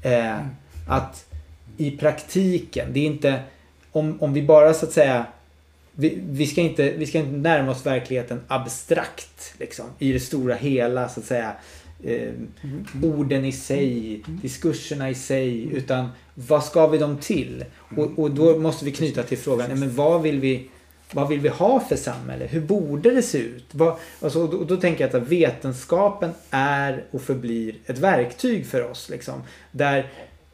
Eh, att i praktiken, det är inte om, om vi bara så att säga vi, vi, ska inte, vi ska inte närma oss verkligheten abstrakt liksom, i det stora hela så att säga. Eh, mm. orden i sig, mm. diskurserna i sig. Utan vad ska vi dem till? Och, och då måste vi knyta till frågan, men vad vill vi vad vill vi ha för samhälle? Hur borde det se ut? Vad, alltså, och då, då, tänker jag att vetenskapen är och förblir ett verktyg för oss. Liksom, där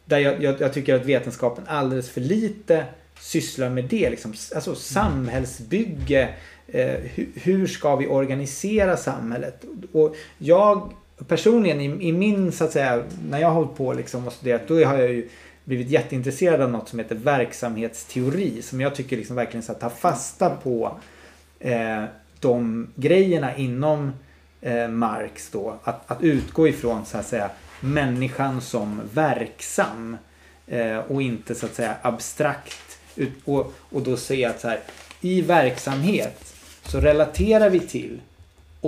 där jag, jag, jag tycker att vetenskapen alldeles för lite sysslar med det. Liksom, alltså samhällsbygge. Eh, hur, hur, ska vi organisera samhället? Och jag personligen i, i, min, så att säga, när jag har hållit på liksom och studerat, då har jag ju blivit jätteintresserad av något som heter verksamhetsteori. Som jag tycker liksom verkligen så att ta fasta på eh, de grejerna inom eh, Marx då. Att, att utgå ifrån så att säga människan som verksam. Eh, och inte så att säga abstrakt och, och då se att så här, i verksamhet så relaterar vi till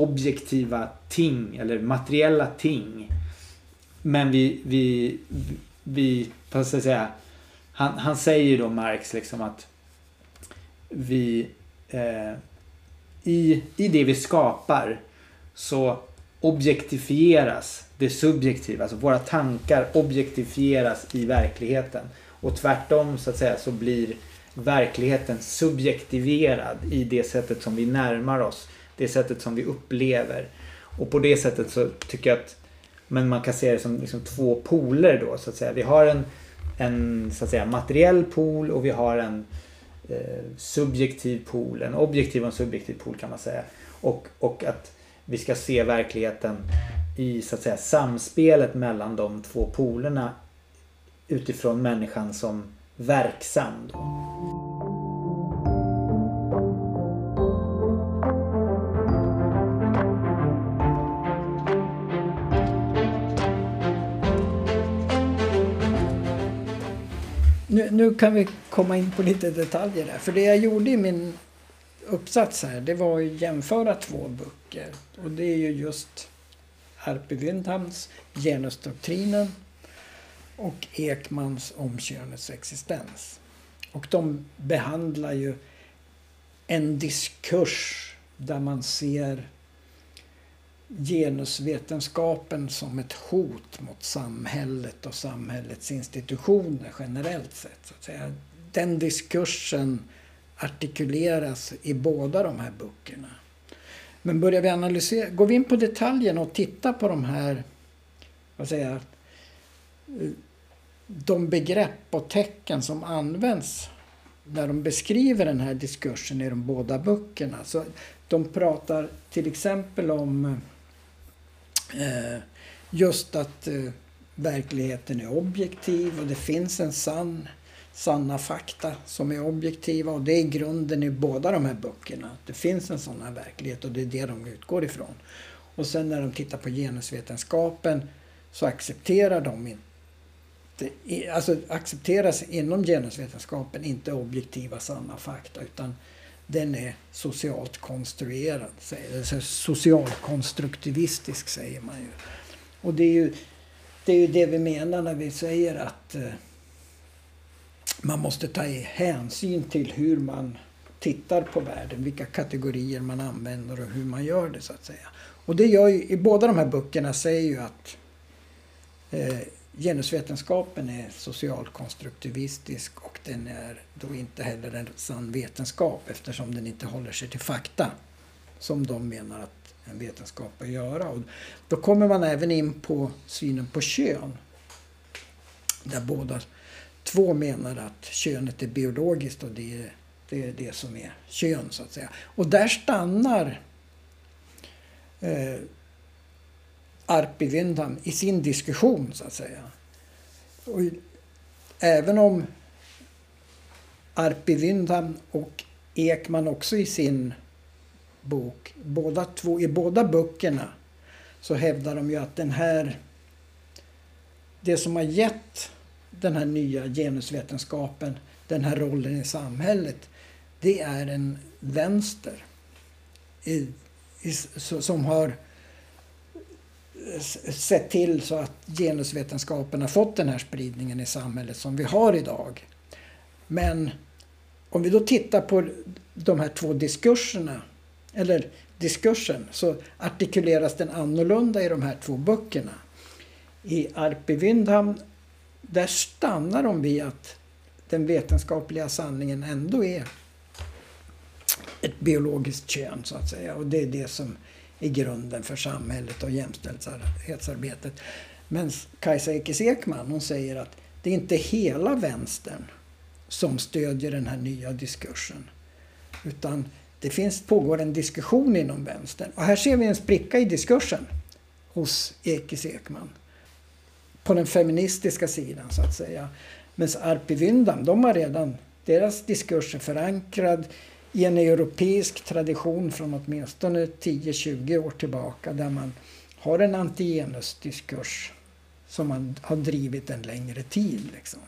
objektiva ting eller materiella ting. Men vi, vi, vi vad ska jag säga, han, han säger ju då Marx liksom att vi eh, i, i det vi skapar så objektifieras det subjektiva, alltså våra tankar objektifieras i verkligheten. Och tvärtom så att säga så blir verkligheten subjektiverad i det sättet som vi närmar oss. Det sättet som vi upplever. Och på det sättet så tycker jag att men man kan se det som liksom två poler då så att säga. Vi har en, en så att säga, materiell pool och vi har en eh, subjektiv pool. En objektiv och en subjektiv pool kan man säga. Och, och att vi ska se verkligheten i så att säga samspelet mellan de två polerna utifrån människan som verksam. Då. Nu, kan vi komma in på lite detaljer där. För det jag gjorde i min uppsats här, det var att jämföra två böcker. Och det är ju just Arpi Wyndhams Genusdoktrinen och Ekmans Om könets existens. Och de behandlar ju en diskurs där man ser genusvetenskapen som ett hot mot samhället och samhällets institutioner generellt sett. Så att säga. Den diskursen artikuleras i båda de här böckerna. Men börjar vi analysera, går vi in på detaljerna och tittar på de här, vad säger jag, de begrepp och tecken som används när de beskriver den här diskursen i de båda böckerna. Så de pratar till exempel om Eh, just att eh, verkligheten är objektiv och det finns en sann sanna fakta som är objektiva och det är grunden i båda de här böckerna. Det finns en sån här verklighet och det är det de utgår ifrån. Och sen när de tittar på genusvetenskapen så accepterar de inte, alltså accepteras inom genusvetenskapen inte objektiva sanna fakta utan den är socialt konstruerad, socialkonstruktivistisk säger man ju. Och det är ju det, är ju det vi menar när vi säger att eh, man måste ta hänsyn till hur man tittar på världen, vilka kategorier man använder och hur man gör det så att säga. Och det gör ju, i båda de här böckerna säger ju att eh, genusvetenskapen är socialkonstruktivistisk och den är då inte heller en sann vetenskap eftersom den inte håller sig till fakta som de menar att en vetenskap bör göra. Och då kommer man även in på synen på kön. Där båda två menar att könet är biologiskt och det är, det är det som är kön så att säga. Och där stannar eh, Arpi Wyndham i sin diskussion så att säga. Och även om Arpi Wyndham och Ekman också i sin bok, båda två, i båda böckerna så hävdar de ju att den här det som har gett den här nya genusvetenskapen, den här rollen i samhället, det är en vänster i, i, som har sett till så att genusvetenskapen har fått den här spridningen i samhället som vi har idag. Men om vi då tittar på de här två diskurserna, eller diskursen, så artikuleras den annorlunda i de här två böckerna. I Arpi Wyndham där stannar de vid att den vetenskapliga sanningen ändå är ett biologiskt kön så att säga. Och det är det som i grunden för samhället och jämställdhetsarbetet. Men Kajsa Ekis Ekman hon säger att det är inte hela vänstern som stödjer den här nya diskursen. Utan det finns, pågår en diskussion inom vänstern. Och här ser vi en spricka i diskursen hos Ekis Ekman på den feministiska sidan så att säga. Men Arpi Wyndham, de har redan, deras diskurs är förankrad i en europeisk tradition från åtminstone 10-20 år tillbaka där man har en antigenusdiskurs som man har drivit en längre tid. Liksom.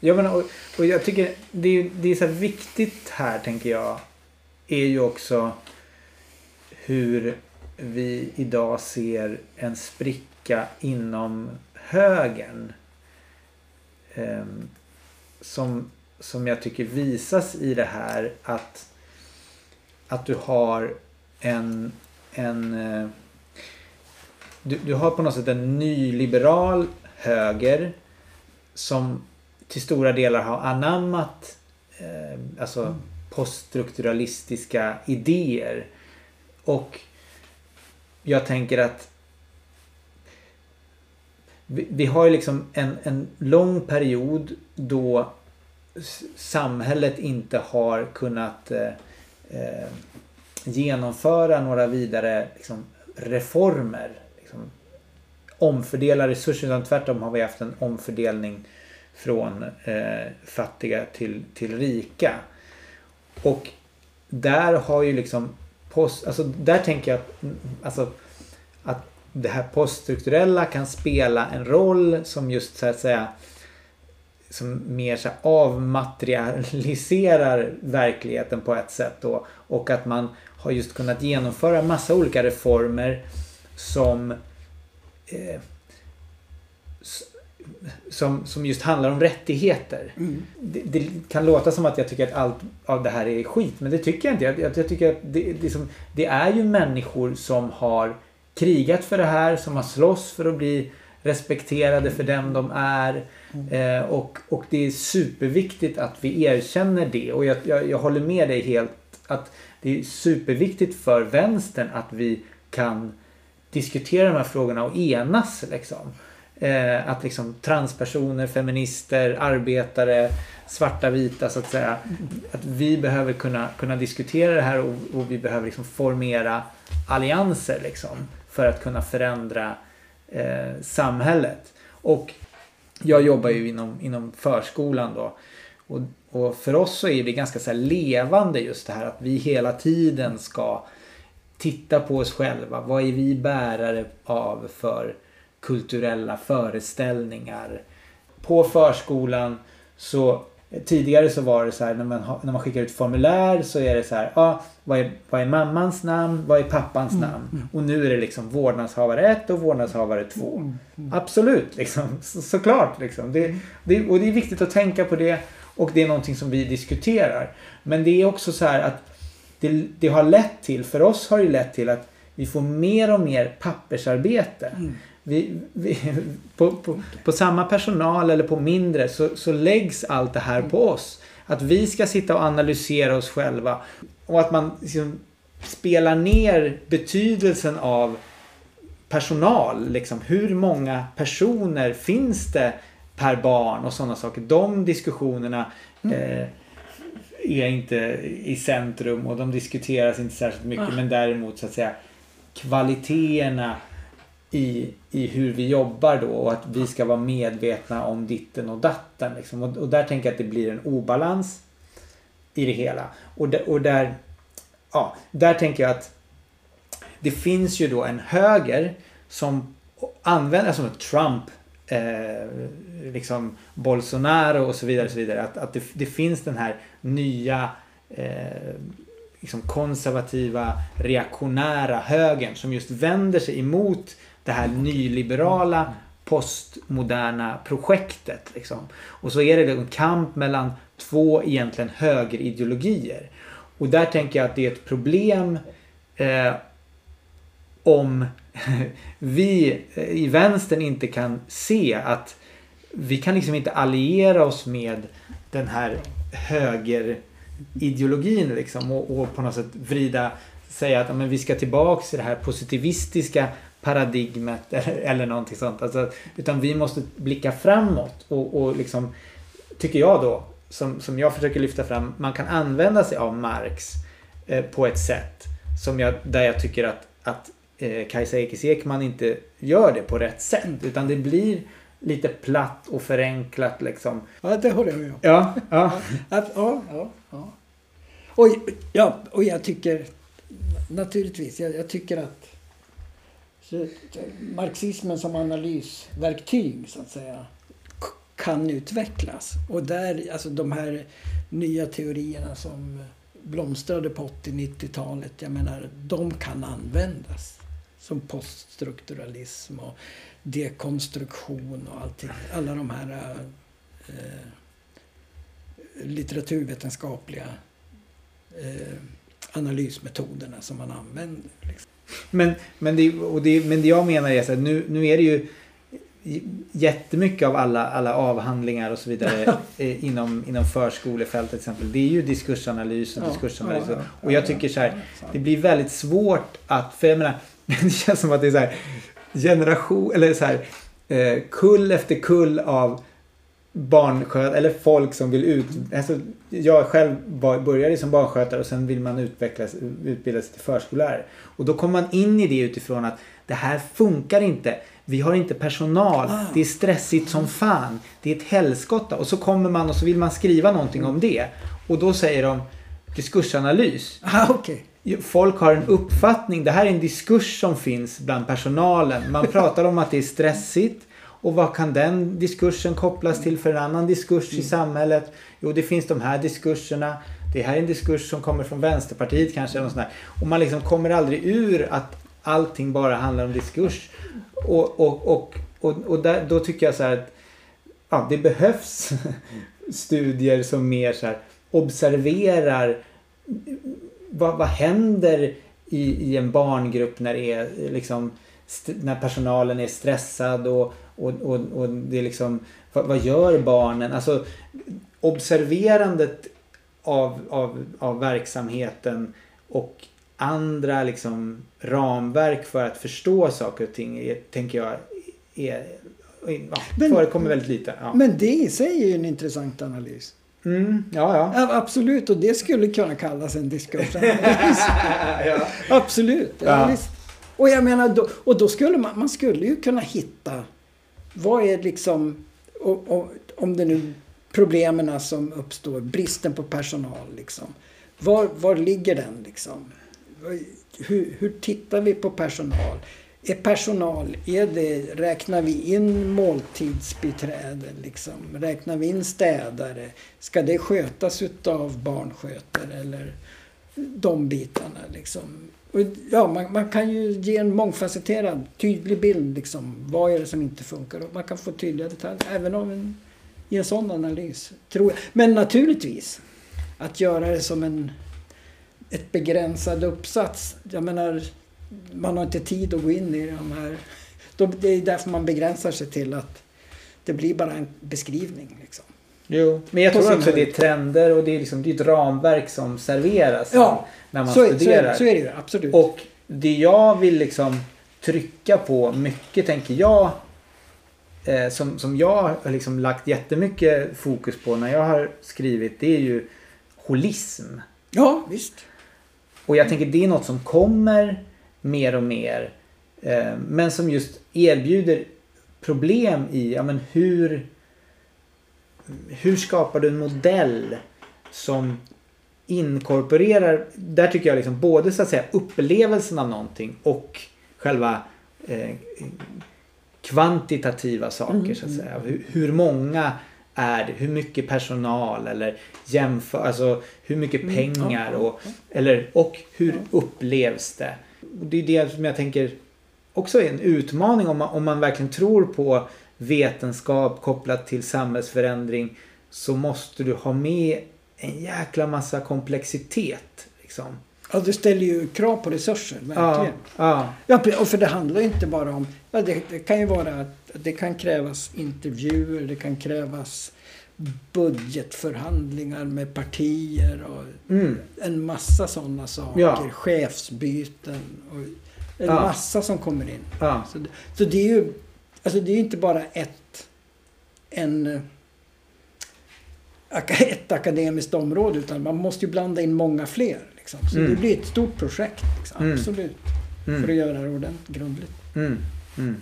Jag menar, och, och jag tycker det är, det är så viktigt här, tänker jag, är ju också hur vi idag ser en spricka inom högern. Eh, som, som jag tycker visas i det här att, att du har en, en eh, du, du har på något sätt en nyliberal höger som till stora delar har anammat eh, alltså mm. poststrukturalistiska idéer. Och jag tänker att vi, vi har ju liksom en, en lång period då samhället inte har kunnat eh, eh, genomföra några vidare liksom, reformer. Liksom, omfördela resurser utan tvärtom har vi haft en omfördelning från eh, fattiga till, till rika. Och där har ju liksom post, alltså där tänker jag att, alltså, att det här poststrukturella kan spela en roll som just så att säga som mer så avmaterialiserar verkligheten på ett sätt då. Och att man har just kunnat genomföra massa olika reformer som eh, som, som just handlar om rättigheter. Mm. Det, det, kan låta som att jag tycker att allt av det här är skit, men det tycker jag inte. Jag, jag tycker att det, det, som, det är ju människor som har krigat för det här, som har slåss för att bli respekterade för dem de är. Mm. Eh, och, och det är superviktigt att vi erkänner det. Och jag, jag, jag håller med dig helt att det är superviktigt för vänstern att vi kan diskutera de här frågorna och enas. Liksom. Eh, att liksom transpersoner, feminister, arbetare, svarta, vita så att säga. Att vi behöver kunna, kunna diskutera det här och, och vi behöver liksom formera allianser liksom, för att kunna förändra eh, samhället. Och jag jobbar ju inom, inom förskolan då. Och, och för oss så är det ganska så levande just det här att vi hela tiden ska titta på oss själva. Vad är vi bärare av för kulturella föreställningar? På förskolan så Tidigare så var det så här när man, när man skickar ut formulär så är det så här. Ah, vad, är, vad är mammans namn? Vad är pappans mm, namn? Mm. Och nu är det liksom vårdnadshavare 1 och vårdnadshavare 2. Mm, mm, Absolut, liksom, så, såklart. Liksom. Det, det, och det är viktigt att tänka på det. Och det är någonting som vi diskuterar. Men det är också så här att det, det har lett till, för oss har det lett till att vi får mer och mer pappersarbete. Mm vi, vi, på, på, på, samma personal eller på mindre så, så läggs allt det här på oss. Att vi ska sitta och analysera oss själva. Och att man liksom spelar ner betydelsen av personal. Liksom. Hur många personer finns det per barn och sådana saker. De diskussionerna mm. eh, är inte i centrum och de diskuteras inte särskilt mycket. Mm. Men däremot så att säga kvaliteterna i, i hur vi jobbar då och att vi ska vara medvetna om ditten och datten. Liksom. Och, och, där tänker jag att det blir en obalans i det hela. Och, där, och där, ja, där tänker jag att det finns ju då en höger som använder, som Trump, eh, liksom Bolsonaro och så vidare. Och så vidare att att det, det finns den här nya eh, liksom konservativa, reaktionära högern som just vänder sig emot det här nyliberala postmoderna projektet. Liksom. Och så är det en kamp mellan två egentligen högerideologier. Och där tänker jag att det är ett problem eh, om [laughs] vi eh, i vänstern inte kan se att vi kan liksom inte alliera oss med den här högerideologin liksom och, och på något sätt vrida säga att men vi ska tillbaks till det här positivistiska paradigmet [laughs] eller, eller någonting sånt. Alltså, utan vi måste blicka framåt och, och liksom, tycker jag då, som, som jag försöker lyfta fram, man kan använda sig av Marx eh, på ett sätt som jag, där jag tycker att, att eh, Kajsa Ekis Ekman inte gör det på rätt sätt. Utan det blir lite platt och förenklat liksom. Ja, det håller jag med om. Ja, ja. ja, ja, ja. Och, ja, och jag tycker naturligtvis, jag, jag tycker att så, marxismen som analysverktyg så att säga kan utvecklas. Och där, alltså de här nya teorierna som blomstrade på 80-90-talet, jag menar, de kan användas. Som poststrukturalism och dekonstruktion och allting. Alla de här eh, litteraturvetenskapliga eh, analysmetoderna som man använder. Liksom. Men, men, det, och det, men det jag menar är att nu, nu är det ju jättemycket av alla, alla avhandlingar och så vidare inom, inom förskolefältet till exempel. Det är ju diskursanalys och ja, diskursanalys. Ja, ja, och jag tycker så här, det blir väldigt svårt att, för jag menar, [laughs] det känns som att det är så här generation, eller så här eh, kull efter kull av barnskötare, eller folk som vill ut... Alltså, jag själv började som barnskötare och sen vill man utvecklas, utbilda sig till förskollärare. Och då kommer man in i det utifrån att det här funkar inte. Vi har inte personal. Ah. Det är stressigt som fan. Det är ett helskotta. Och så kommer man och så vill man skriva någonting om det. Och då säger de diskursanalys. Ah, okay. Folk har en uppfattning. Det här är en diskurs som finns bland personalen. Man pratar om att det är stressigt. Och vad kan den diskursen kopplas till för en annan diskurs i mm. samhället? Jo, det finns de här diskurserna. Det här är en diskurs som kommer från Vänsterpartiet kanske. Eller sånt där. Och man liksom kommer aldrig ur att allting bara handlar om diskurs. Och, och, och, och, och där, då tycker jag så här att ja, det behövs [laughs] studier som mer så här observerar vad, vad händer i, i en barngrupp när det är liksom när personalen är stressad och, och, och, och det är liksom vad, vad, gör barnen? Alltså observerandet av, av, av verksamheten och andra liksom ramverk för att förstå saker och ting är, tänker jag är, ja, men, förekommer väldigt lite. Ja. Men det i sig är ju en intressant analys. Mm, ja, ja. Absolut, och det skulle kunna kallas en diskursanalys. [laughs] ja. Absolut. Ja. Och jag menar, då, och då skulle man, man skulle ju kunna hitta vad är liksom, och, och, om det nu problemen som uppstår, bristen på personal liksom. Var, var ligger den liksom? Hur, hur tittar vi på personal? Är personal, är det, räknar vi in måltidsbiträden? Liksom? Räknar vi in städare? Ska det skötas utav barnskötare eller de bitarna? Liksom? Och ja, man, man, kan ju ge en mångfacetterad, tydlig bild. Liksom. Vad är det som inte funkar? Och man kan få tydliga detaljer även om en, i en sån analys. Tror jag. Men naturligtvis, att göra det som en ett begränsad uppsats. Jag menar, man har inte tid att gå in i de här... Det är därför man begränsar sig till att det blir bara en beskrivning. Liksom. Jo, men jag tror också att det är trender och det är, liksom, det är ett ramverk som serveras ja, när man så, studerar. Så, så är det ju, absolut. Och det jag vill liksom trycka på mycket, tänker jag, eh, som, som jag har liksom lagt jättemycket fokus på när jag har skrivit, det är ju holism. Ja, visst. Och jag tänker det är något som kommer mer och mer. Eh, men som just erbjuder problem i ja, men hur, hur skapar du en modell som inkorporerar, där tycker jag liksom både så att säga upplevelsen av någonting och själva eh, kvantitativa saker mm. så att säga. Hur, hur många är det? Hur mycket personal eller jämför, alltså hur mycket mm, pengar och, eller, och hur upplevs det? Det är det som jag tänker också är en utmaning om man, om man verkligen tror på vetenskap kopplat till samhällsförändring så måste du ha med en jäkla massa komplexitet. Liksom. Ja, det ställer ju krav på resurser, verkligen. Ja, ja. ja för det handlar ju inte bara om... Ja, det, det, kan ju vara att det kan krävas intervjuer, det kan krävas budgetförhandlingar med partier och mm. en massa sådana saker. Ja. Chefsbyten och en ja. massa som kommer in. Så, så det är ju alltså det är inte bara ett, en, [laughs] ett akademiskt område utan man måste ju blanda in många fler. Liksom. Så mm. det blir ett stort projekt. Liksom. Mm. Absolut. Mm. För att göra det ordentligt grundligt. Mm. Mm.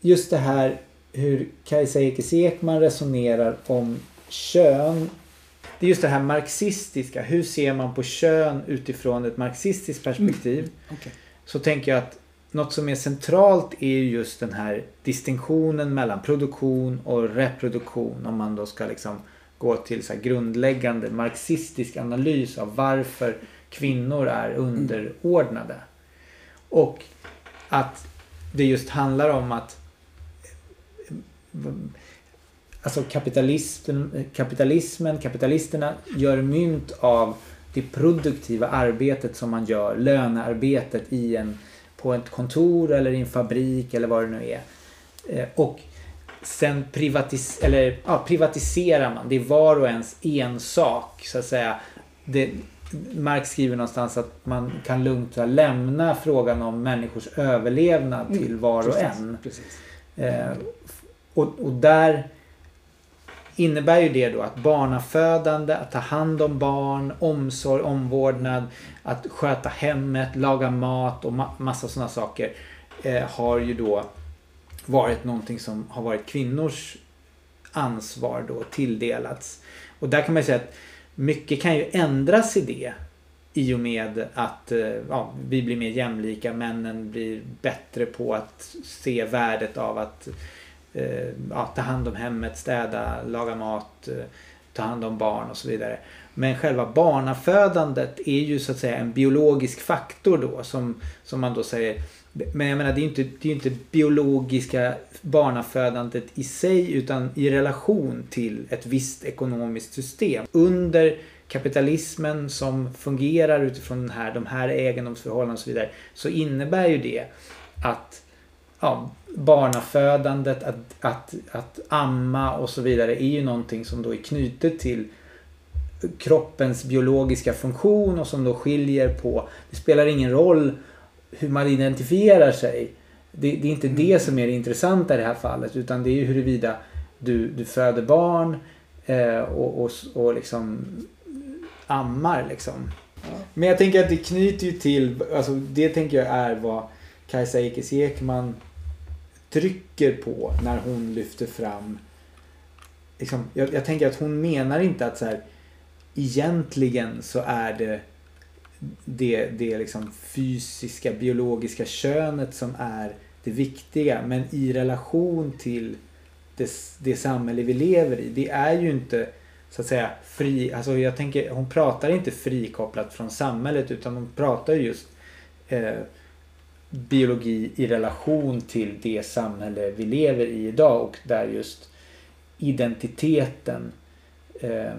Just det här hur Kajsa Ekis Ekman resonerar om kön. Det är just det här marxistiska. Hur ser man på kön utifrån ett marxistiskt perspektiv? Mm. Okay. Så tänker jag att något som är centralt är just den här distinktionen mellan produktion och reproduktion. Om man då ska liksom gå till så grundläggande marxistisk analys av varför kvinnor är underordnade. Och att det just handlar om att alltså kapitalismen, kapitalismen, kapitalisterna gör mynt av det produktiva arbetet som man gör, lönearbetet i en, på ett kontor eller i en fabrik eller vad det nu är. Eh, och sen privatis eller, ja, privatiserar man. Det är var och ens ensak så att säga. Det, Marx skriver någonstans att man kan lugnt lämna frågan om människors överlevnad till mm, var och en. Eh, och, och där innebär ju det då att barnafödande, att ta hand om barn, omsorg, omvårdnad, att sköta hemmet, laga mat och ma massa sådana saker eh, har ju då varit någonting som har varit kvinnors ansvar då tilldelats. Och där kan man ju säga att mycket kan ju ändras i det i och med att eh, ja, vi blir mer jämlika. Männen blir bättre på att se värdet av att Eh, ja, ta hand om hemmet, städa, laga mat, eh, ta hand om barn och så vidare. Men själva barnafödandet är ju så att säga en biologisk faktor då som, som man då säger men jag menar det är ju inte det är inte biologiska barnafödandet i sig utan i relation till ett visst ekonomiskt system. Under kapitalismen som fungerar utifrån den här, de här egendomsförhållandena och så vidare så innebär ju det att ja, barnafödandet, att, att, att amma och så vidare är ju någonting som då är knutet till kroppens biologiska funktion och som då skiljer på, det spelar ingen roll hur man identifierar sig. Det, det är inte mm. det som är det intressanta i det här fallet utan det är ju huruvida du, du föder barn eh, och, och, och liksom ammar liksom. Ja. Men jag tänker att det knyter ju till, alltså det tänker jag är vad Kajsa Ekis Ekman trycker på när hon lyfter fram liksom, jag, jag, tänker att hon menar inte att så här egentligen så är det det, det liksom fysiska, biologiska könet som är det viktiga. Men i relation till det, det samhälle vi lever i. Det är ju inte så att säga fri, alltså jag tänker, hon pratar inte frikopplat från samhället utan hon pratar just eh, biologi i relation till det samhälle vi lever i idag och där just identiteten eh,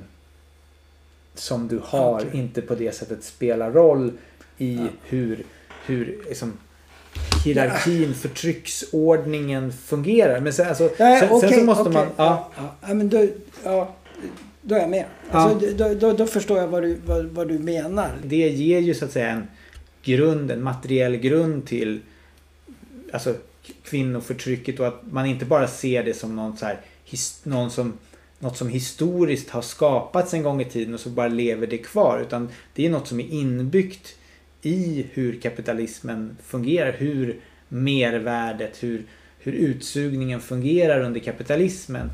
som du har okay. inte på det sättet spelar roll i ja. hur, hur liksom, hierarkin, ja. förtrycksordningen fungerar. Men sen, alltså, ja, sen, okay, sen så måste okay. man... Ja. Ja, men då, ja, då är jag med. Alltså, då, då, då, förstår jag vad du, vad, vad, du menar. Det ger ju så att säga en grund, en materiell grund till alltså, kvinnoförtrycket och att man inte bara ser det som någon, så här, his, någon som något som historiskt har skapats en gång i tiden och så bara lever det kvar. Utan det är något som är inbyggt i hur kapitalismen fungerar. Hur mervärdet, hur, hur utsugningen fungerar under kapitalismen.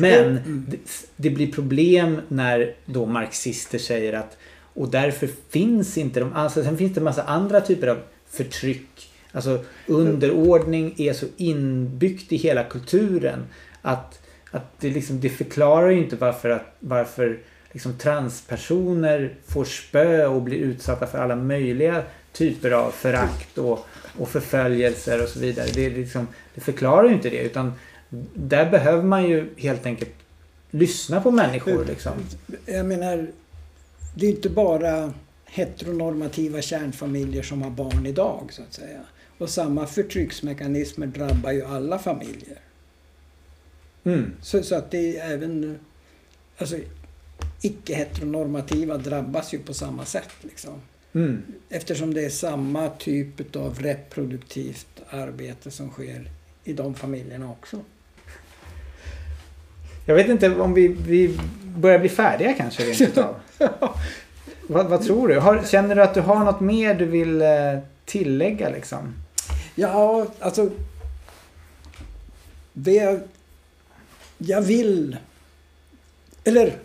Men mm. det, det, blir problem när då marxister säger att och därför finns inte de, alltså sen finns det en massa andra typer av förtryck. Alltså underordning är så inbyggt i hela kulturen att att det, liksom, det förklarar ju inte varför, att, varför liksom, transpersoner får spö och blir utsatta för alla möjliga typer av förakt och, och förföljelser och så vidare. Det, liksom, det förklarar ju inte det utan där behöver man ju helt enkelt lyssna på människor. Liksom. Jag menar, det är inte bara heteronormativa kärnfamiljer som har barn idag så att säga. Och samma förtrycksmekanismer drabbar ju alla familjer. Mm. Så, så, att det är även... Alltså, icke-heteronormativa drabbas ju på samma sätt. Liksom. Mm. Eftersom det är samma typ av reproduktivt arbete som sker i de familjerna också. Jag vet inte om vi, vi börjar bli färdiga kanske rent [laughs] vad, vad tror du? Har, känner du att du har något mer du vill eh, tillägga liksom? Ja, alltså. Det jag vill... Eller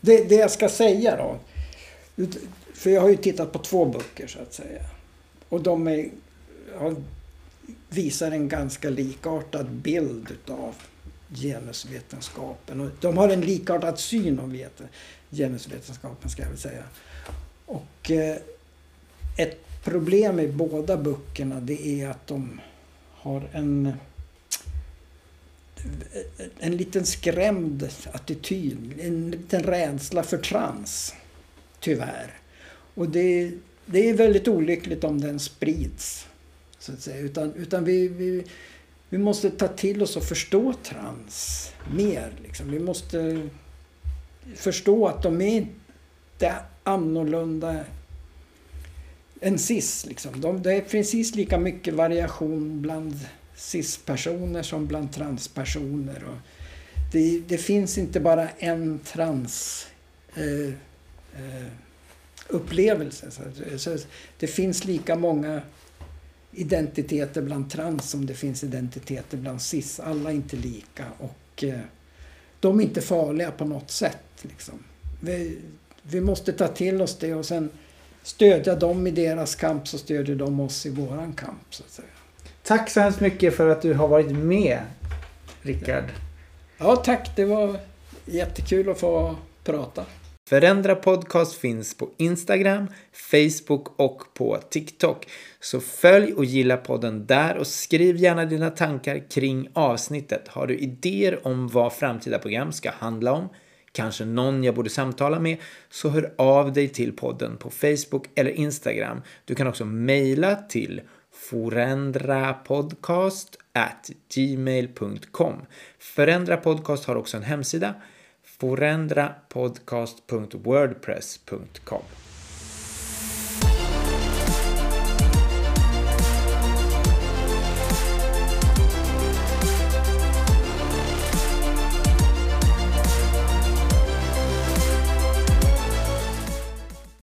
det, det jag ska säga då. För jag har ju tittat på två böcker så att säga. Och de är, visar en ganska likartad bild utav genusvetenskapen. Och de har en likartad syn om genusvetenskapen ska jag väl säga. Och eh, ett problem i båda böckerna det är att de har en en liten skrämd attityd, en liten rädsla för trans. Tyvärr. Och det, det är väldigt olyckligt om den sprids. Så att säga. Utan, utan vi, vi, vi måste ta till oss och förstå trans mer. Liksom. Vi måste förstå att de är inte annorlunda än cis. Liksom. De, det är precis lika mycket variation bland cis-personer som bland transpersoner. Och det, det finns inte bara en trans eh, eh, upplevelse. Så, det finns lika många identiteter bland trans som det finns identiteter bland cis. Alla är inte lika och eh, de är inte farliga på något sätt. Liksom. Vi, vi måste ta till oss det och sen stödja dem i deras kamp så stödjer de oss i våran kamp. Så att säga. Tack så hemskt mycket för att du har varit med, Rickard. Ja, tack. Det var jättekul att få prata. Förändra Podcast finns på Instagram, Facebook och på TikTok. Så följ och gilla podden där och skriv gärna dina tankar kring avsnittet. Har du idéer om vad framtida program ska handla om? Kanske någon jag borde samtala med? Så hör av dig till podden på Facebook eller Instagram. Du kan också mejla till forendrapodcast at gmail.com. Förändra Podcast har också en hemsida forendrapodcast.wordpress.com